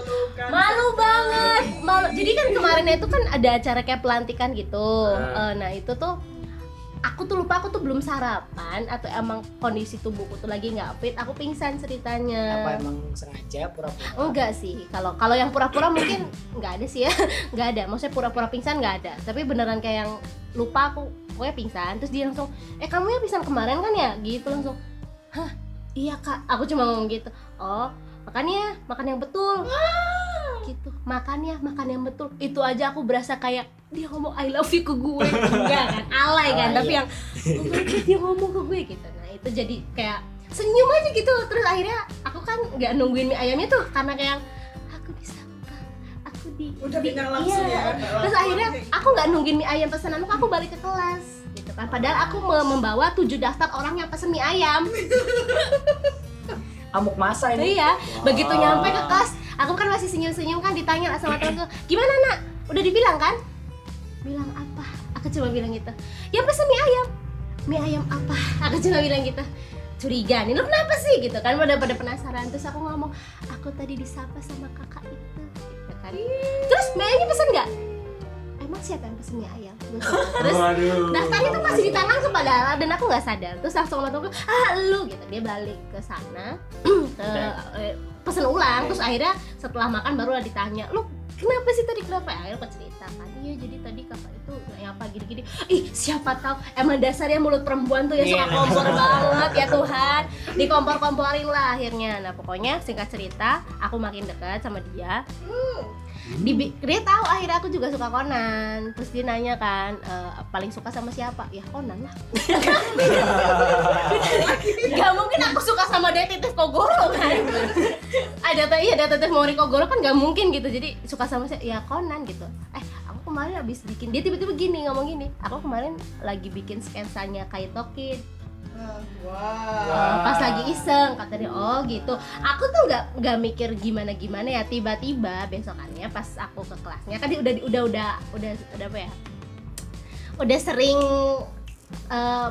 malu banget. malu. Jadi kan kemarin itu kan ada acara kayak pelantikan gitu. Ah. Eh, nah itu tuh aku tuh lupa aku tuh belum sarapan atau emang kondisi tubuhku tuh lagi nggak fit aku pingsan ceritanya. Apa emang sengaja pura-pura? enggak sih. Kalau kalau yang pura-pura mungkin nggak ada sih ya. <laughs> Nggak ada. Maksudnya pura-pura pingsan nggak ada. Tapi beneran kayak yang lupa aku pokoknya pingsan. Terus dia langsung eh kamu yang pingsan kemarin kan ya? Gitu langsung hah? Iya kak. Aku cuma ngomong gitu oh makannya makan yang betul <gasps> gitu. Makannya makan yang betul. Itu aja aku berasa kayak dia ngomong I love you ke gue. <laughs> Enggak kan? Alay kan? Oh, tapi iya. yang oh dia ngomong ke gue? Gitu. Nah itu jadi kayak senyum aja gitu. Terus akhirnya aku kan nggak nungguin mie ayamnya tuh karena kayak aku disapa aku di Udah di- langsung iya. ya. terus akhirnya aku nggak nungguin mie ayam pesananku aku balik ke kelas gitu kan. Padahal aku me- membawa tujuh daftar orang yang pesen mie ayam. Amuk masa ini. iya begitu nyampe ke kelas aku kan masih senyum senyum kan ditanya sama temanku gimana nak? Udah dibilang kan? Bilang apa? Aku cuma bilang gitu yang pesen mie ayam. Mie ayam apa? Aku cuma bilang gitu curiga nih lu kenapa sih? Gitu kan pada pada penasaran. Terus aku ngomong aku tadi disapa sama kakak itu. Gitu kan. Terus mie ayamnya pesen nggak emang siapa yang pesen mie ayam <laughs> terus Waduh. daftarnya tuh masih di tanganku padahal dan aku nggak sadar. Terus langsung sama temenku ah lu gitu. Dia balik ke sana ke <clears throat> eh, pesen ulang. Terus akhirnya setelah makan baru ditanya lu kenapa sih tadi kenapa akhirnya aku cerita kan iya jadi tadi kakak itu kayak apa gini-gini. Ih siapa tahu emang dasarnya mulut perempuan tuh ya suka Iya. kompor <laughs> banget ya Tuhan. Dikompor-komporin lah akhirnya. Nah pokoknya singkat cerita aku makin dekat sama dia Dibi- dia tahu akhirnya aku juga suka Conan. Terus dia nanya kan "Eh, paling suka sama siapa? Ya Conan lah. <laughs> Gak mungkin aku suka sama detektif Kogoro kan? Ada tuh iya detektif Mori Kogoro kan gak mungkin gitu. Jadi suka sama siapa? Ya Conan gitu. Eh aku kemarin habis bikin dia tiba-tiba gini ngomong gini aku kemarin lagi bikin sketsanya Kaito Eh, pas lagi iseng kata dia oh gitu. Aku tuh nggak nggak mikir gimana gimana ya. Tiba-tiba besokannya pas aku ke kelasnya kan dia udah udah udah udah udah apa ya? Udah sering eh,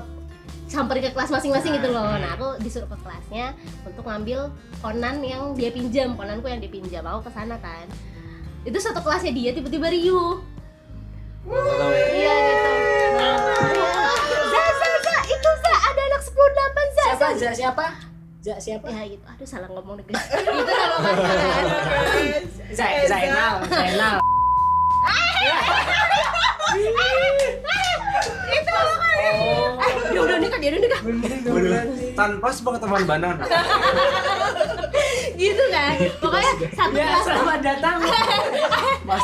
samperin ke kelas masing-masing gitu loh. Nah aku disuruh ke kelasnya untuk ngambil konan yang dia pinjam konanku yang dipinjam aku ke sana kan. Itu satu kelasnya dia tiba-tiba riuh iya gitu. Nah, 28 Zak siapa? Zak? Siapa? Zak siapa? Ya gitu. Aduh salah ngomong deh. <laughs> itu nama mantan. <laughs> Zak Zainal, Zainal. <laughs> itu dia oh. ya udah nikah dia udah nikah. Tanpa sepengetahuan banan gitu kan? Gitu Pokoknya satu ya, kelas. selamat datang. Mas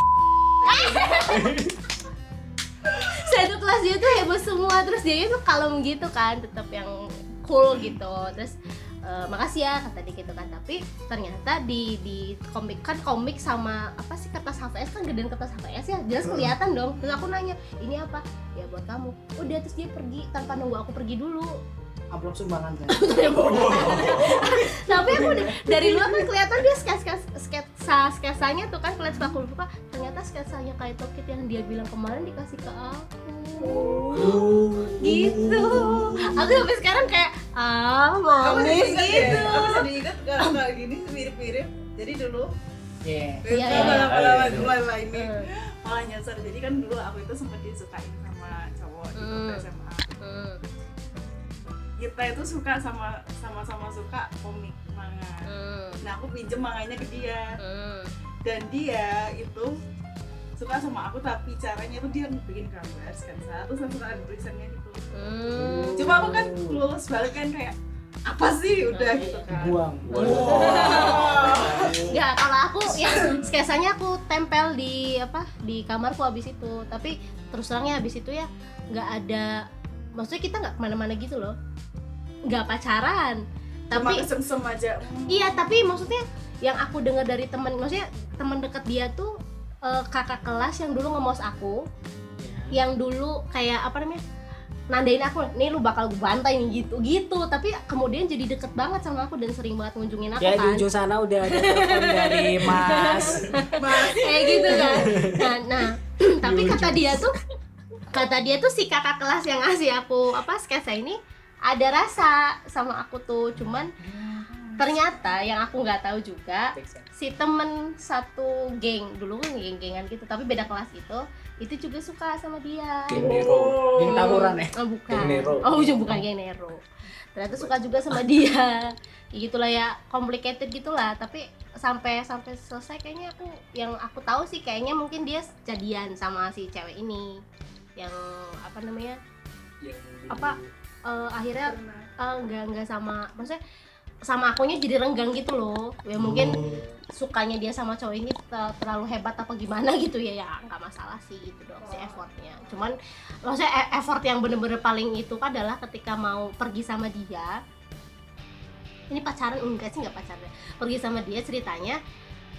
satu kelas dia tuh heboh semua. Terus dia itu kalem gitu kan tetap yang cool gitu. Terus eh, makasih ya kata dia gitu kan. Tapi ternyata di di komik kan komik sama apa sih kertas HVS kan gedean kertas HVS ya? Jelas kelihatan dong. Terus aku nanya ini apa? Ya buat kamu. Udah terus dia pergi tanpa nunggu aku pergi dulu amplop sumbangan saya <laughs> tapi aku dari luar kan kelihatan dia sketsa sketsa sketsanya tuh kan kelihatan aku buka ternyata sketsanya kayak Tokit yang dia bilang kemarin dikasih ke aku. Gitu. Aku sampai sekarang kayak ah manis ingat gitu ya, aku sedih ingat kalau kayak gini mirip-mirip. Jadi dulu yeah. Iya, iya. malah malah Iya, iya. malah ini. Hmm, malah nyasar. Jadi kan dulu aku itu sempat disukain sama cowok di waktu SMA. hmm, Kita itu suka sama sama-sama suka komik manga. hmm, Nah aku pinjem manganya ke dia hmm. dan dia itu suka sama aku tapi caranya itu dia bikin gambar sketsa terus langsung ada tulisannya gitu. Hmm. Cuma aku kan lulus balik kan kayak apa sih udah gitu kan. buang Ya kalau aku yang sketsanya aku tempel di apa di kamarku habis itu. Tapi terus terangnya habis itu ya nggak ada, maksudnya kita nggak ke mana-mana gitu loh, nggak pacaran. Cuma Tapi kesem-sem aja. Hmm. iya tapi maksudnya yang aku dengar dari teman, maksudnya teman dekat dia tuh eh, kakak kelas yang dulu ngemos aku, yang dulu kayak apa namanya nandain aku nih lu bakal gue bantai nih gitu gitu tapi kemudian jadi deket banget sama aku dan sering banget ngunjungin aku Ya di kan ujung sana udah ada telepon dari Mas. <laughs> kayak gitu kan nah nah <clears throat> tapi kata dia tuh kata dia tuh si kakak kelas yang ngasih aku apa sketsa ini ada rasa sama aku tuh cuman ternyata yang aku nggak tahu juga si temen satu geng dulu kan geng-gengan gitu tapi beda kelas itu itu juga suka sama dia. Geng Nero. geng tawuran ya? Oh bukan. Geng Nero. oh ujung bukan geng Nero. Ternyata suka juga sama dia. Ya gitulah ya complicated gitulah tapi sampai sampai selesai kayaknya aku yang aku tahu sih kayaknya mungkin dia jadian sama si cewek ini. Yang apa namanya? Apa eh, akhirnya eh, nggak nggak sama maksudnya sama akunya jadi renggang gitu loh. Ya mungkin sukanya dia sama cowok ini te- terlalu hebat apa gimana <laughs> gitu ya ya nggak masalah sih gitu dong si effortnya. Cuman maksudnya e- effort yang bener-bener paling itu adalah ketika mau pergi sama dia. Ini pacaran? Enggak sih nggak pacaran. Pergi sama dia ceritanya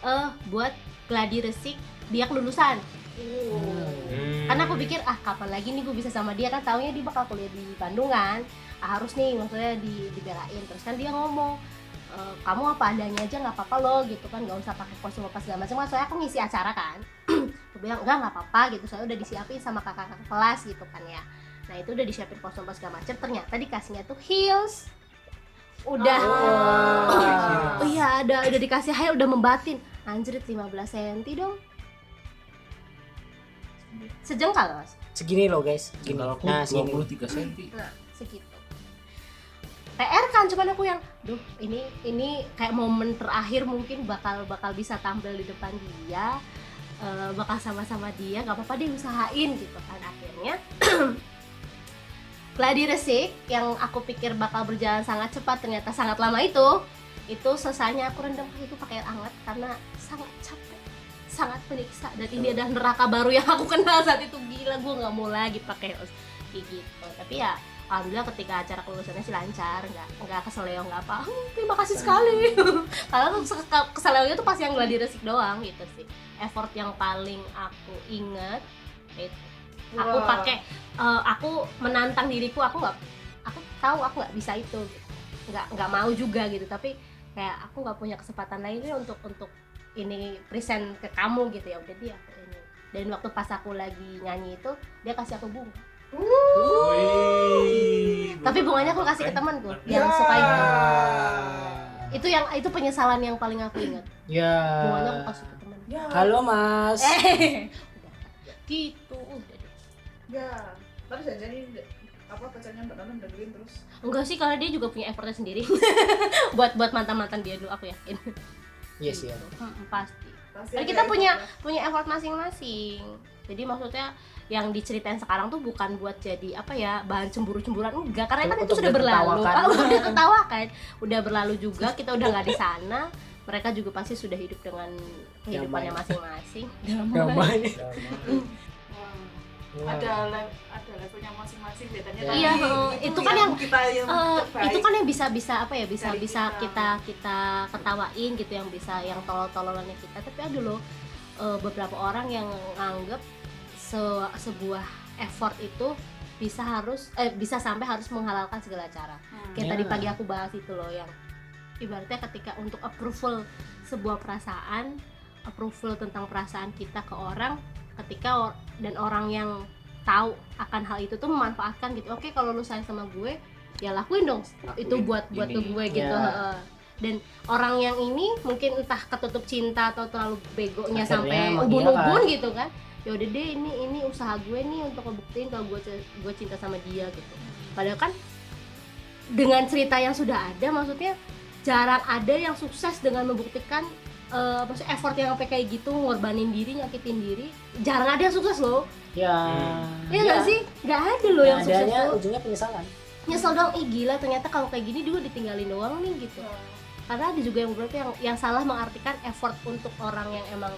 eh buat gladi resik dia kelulusan Hmm. karena aku pikir ah kapan lagi nih gue bisa sama dia? Kan taunya dia bakal kuliah di Bandung kan. Ah, harus nih maksudnya di dibelain. Terus kan dia ngomong "E, kamu apa adanya aja nggak apa-apa loh gitu kan. Nggak usah pakai kostum apa segala macam. Soalnya aku ngisi acara kan. <clears throat> Aku bilang enggak nggak apa-apa gitu. Soalnya udah disiapin sama kakak-kakak kelas gitu kan ya. Nah itu udah disiapin kostum apa segala macam. Ternyata dikasihnya tuh heels. Udah. Oh, <clears throat> iya ada udah dikasih heels udah membatin. Anjrit 15 cm dong sejengkal mas Segini loh guys. Gini. Kalau aku Nah, segini. 23 cm. Nah, segitu. PR kan cuman aku yang, duh ini ini kayak momen terakhir mungkin bakal bakal bisa tampil di depan dia, eh, bakal sama-sama dia, nggak apa-apa deh usahain gitu kan akhirnya. <clears throat> Gladi resik yang aku pikir bakal berjalan sangat cepat ternyata sangat lama itu itu selesainya aku rendam itu pakai air hangat karena sangat capek sangat menyiksa dan ini adalah neraka baru yang aku kenal saat itu. Gila gue nggak mau lagi pakai kayak gitu. Tapi ya alhamdulillah ketika acara kelulusannya sih lancar nggak nggak keseleo nggak apa. "Hmm, terima kasih sekali. <laughs> Kalau tuh ke- keseleonya tuh pas yang gladi resik doang gitu sih. Effort yang paling aku inget itu. Aku pakai eh, aku menantang diriku aku nggak aku tahu aku nggak bisa itu gitu. nggak nggak mau juga gitu. Tapi kayak aku nggak punya kesempatan lainnya untuk untuk ini present ke kamu gitu ya. Udah dia ini. Dan waktu pas aku lagi nyanyi itu dia kasih aku bunga. Wih, tapi bunganya aku kasih ke temanku yang suka itu itu yang itu penyesalan yang paling aku ingat. Ya. bunganya aku kasih ke teman Ya, Halo Mas. eh <laughs> udah. Gitu udah deh. ya. Tapi jangan ini apa pacarnya Mbak Nana dengerin terus. enggak sih karena dia juga punya effortnya sendiri. <laughs> Buat buat mantan mantan dia dulu aku yakin Yes ya. Hmm, pasti Pasti Karena ada kita punya lah. punya effort masing-masing. Jadi maksudnya yang diceritain sekarang tuh bukan buat jadi apa ya bahan cemburu-cemburuan enggak karena kan itu sudah berlalu. Ah, <laughs> udah tertawakan, udah berlalu juga kita udah nggak di sana. Mereka juga pasti sudah hidup dengan kehidupannya Damai. masing-masing. Damai. <laughs> <laughs> Ada le- ada levelnya masing-masing bedanya Ya. tadi Iya, heeh. itu kan yang, kita yang Eh, terbaik. itu kan yang bisa bisa apa ya bisa Dari bisa kita. kita kita ketawain gitu yang bisa yang tolol-tololannya kita tapi ada loh eh, beberapa orang yang nganggep se- sebuah effort itu bisa harus eh bisa sampai harus menghalalkan segala cara kayak Ya. tadi pagi aku bahas itu loh yang ibaratnya ketika untuk approval sebuah perasaan approval tentang perasaan kita ke orang ketika or- dan orang yang tahu akan hal itu tuh memanfaatkan gitu oke kalau lu sayang sama gue ya lakuin dong itu Lakuin buat buat ke ini. gue gitu Ya. heeh. dan orang yang ini mungkin entah ketutup cinta atau terlalu begonya Akhirnya sampai ubun-ubun iya gitu kan ya udah deh ini ini usaha gue nih untuk ngebuktiin kalau gue gue cinta sama dia gitu padahal kan dengan cerita yang sudah ada maksudnya jarang ada yang sukses dengan membuktikan eh maksudnya effort yang sampai kayak gitu ngorbanin diri nyakitin diri jarang ada yang sukses loh. Ya. Iya nggak sih? Nggak ada loh yang sukses adanya tuh ujungnya penyesalan. Nyesel dong ih gila ternyata kalau kayak gini juga ditinggalin doang nih gitu. Karena ada juga yang berarti yang yang salah mengartikan effort untuk orang yang emang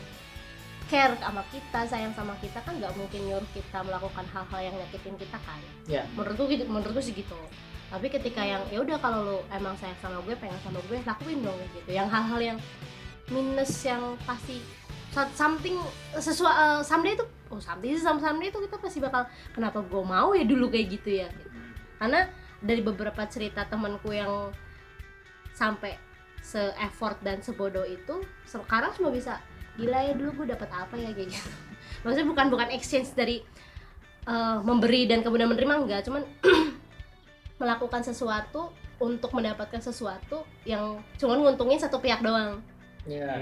care sama kita sayang sama kita kan nggak mungkin nyuruh kita melakukan hal-hal yang nyakitin kita kan. Ya. Menurutku gitu menurutku sih gitu. Tapi ketika yang ya udah kalau lo emang sayang sama gue pengen sama gue lakuin dong gitu. Yang hal-hal yang minus yang pasti. So- something sesuai someday itu oh someday some someday itu kita pasti bakal kenapa gue mau ya dulu kayak gitu ya? Karena dari beberapa cerita temanku yang sampai se effort dan sebodoh itu sekarang cuma bisa gila ya dulu gue dapat apa ya? kayak gitu. <laughs> Maksudnya bukan bukan exchange dari eh, memberi dan kemudian menerima enggak. Cuman <clears throat> melakukan sesuatu untuk mendapatkan sesuatu yang cuman nguntungin satu pihak doang ya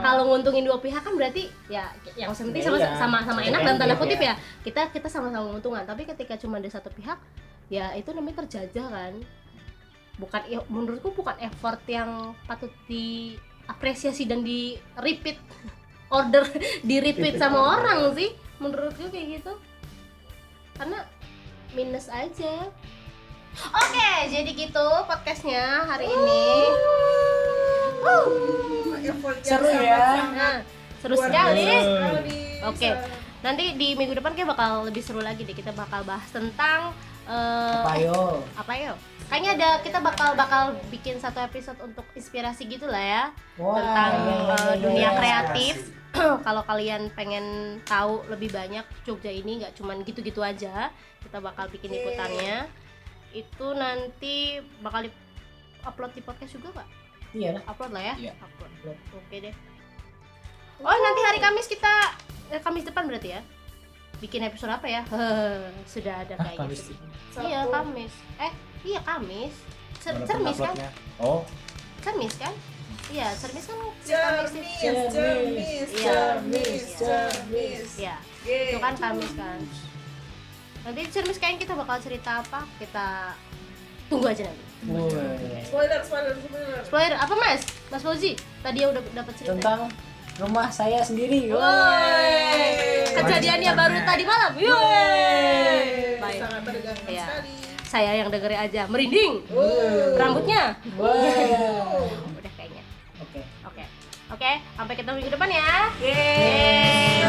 kalau nguntungin dua pihak kan berarti ya yang penting Ya sama iya. sama sama Satu enak. dan tanda kutip ya. ya kita kita sama-sama menguntungkan tapi ketika cuma ada satu pihak ya itu namanya terjajah kan. Bukan ya, menurutku bukan effort yang patut diapresiasi dan di repeat <laughs> order <laughs> di repeat sama orang sih menurutku kayak gitu. Karena minus aja. Oke jadi gitu podcastnya hari ini Seru ya. nah, seru sekali. Oke. nanti di minggu depan kayak bakal lebih seru lagi deh. Kita bakal bahas tentang eh, apa yo? apa ya kayaknya ada kita bakal bakal bikin satu episode untuk inspirasi gitu lah ya. Wah, tentang iya, iya, eh, iya, dunia iya. kreatif. <clears throat> Kalau kalian pengen tahu lebih banyak Jogja ini nggak cuman gitu-gitu aja kita bakal bikin liputannya. Itu nanti bakal di upload di podcast juga pak iya lah upload lah ya. Iya. upload. Oke deh. Oh nanti hari Kamis kita eh, Kamis depan berarti ya? Bikin episode apa ya? <laughs> Sudah ada Ah, kayaknya. Kamis. iya Kamis. Eh iya Kamis. Cer- cermis kan? Oh, cermis kan? Iya cermis kan Kamis Cermis, cermis, Iya. cermis, cermis. iya. Yeay. itu kan Kamis kan. Nanti cermis kayaknya kita bakal cerita apa? Kita tunggu aja nanti. Spoiler, spoiler, spoiler. spoiler apa mas? Mas Fauzi tadi ya udah dapat cerita. Tentang rumah saya sendiri. Woi. kejadiannya baru tadi malam. Woi. Baik. Sangat menegangkan sekali. saya yang dengerin aja. Merinding. Wow. rambutnya. Wow. udah kayaknya. Oke. Oke. Oke. Sampai ketemu minggu depan ya. Yeay.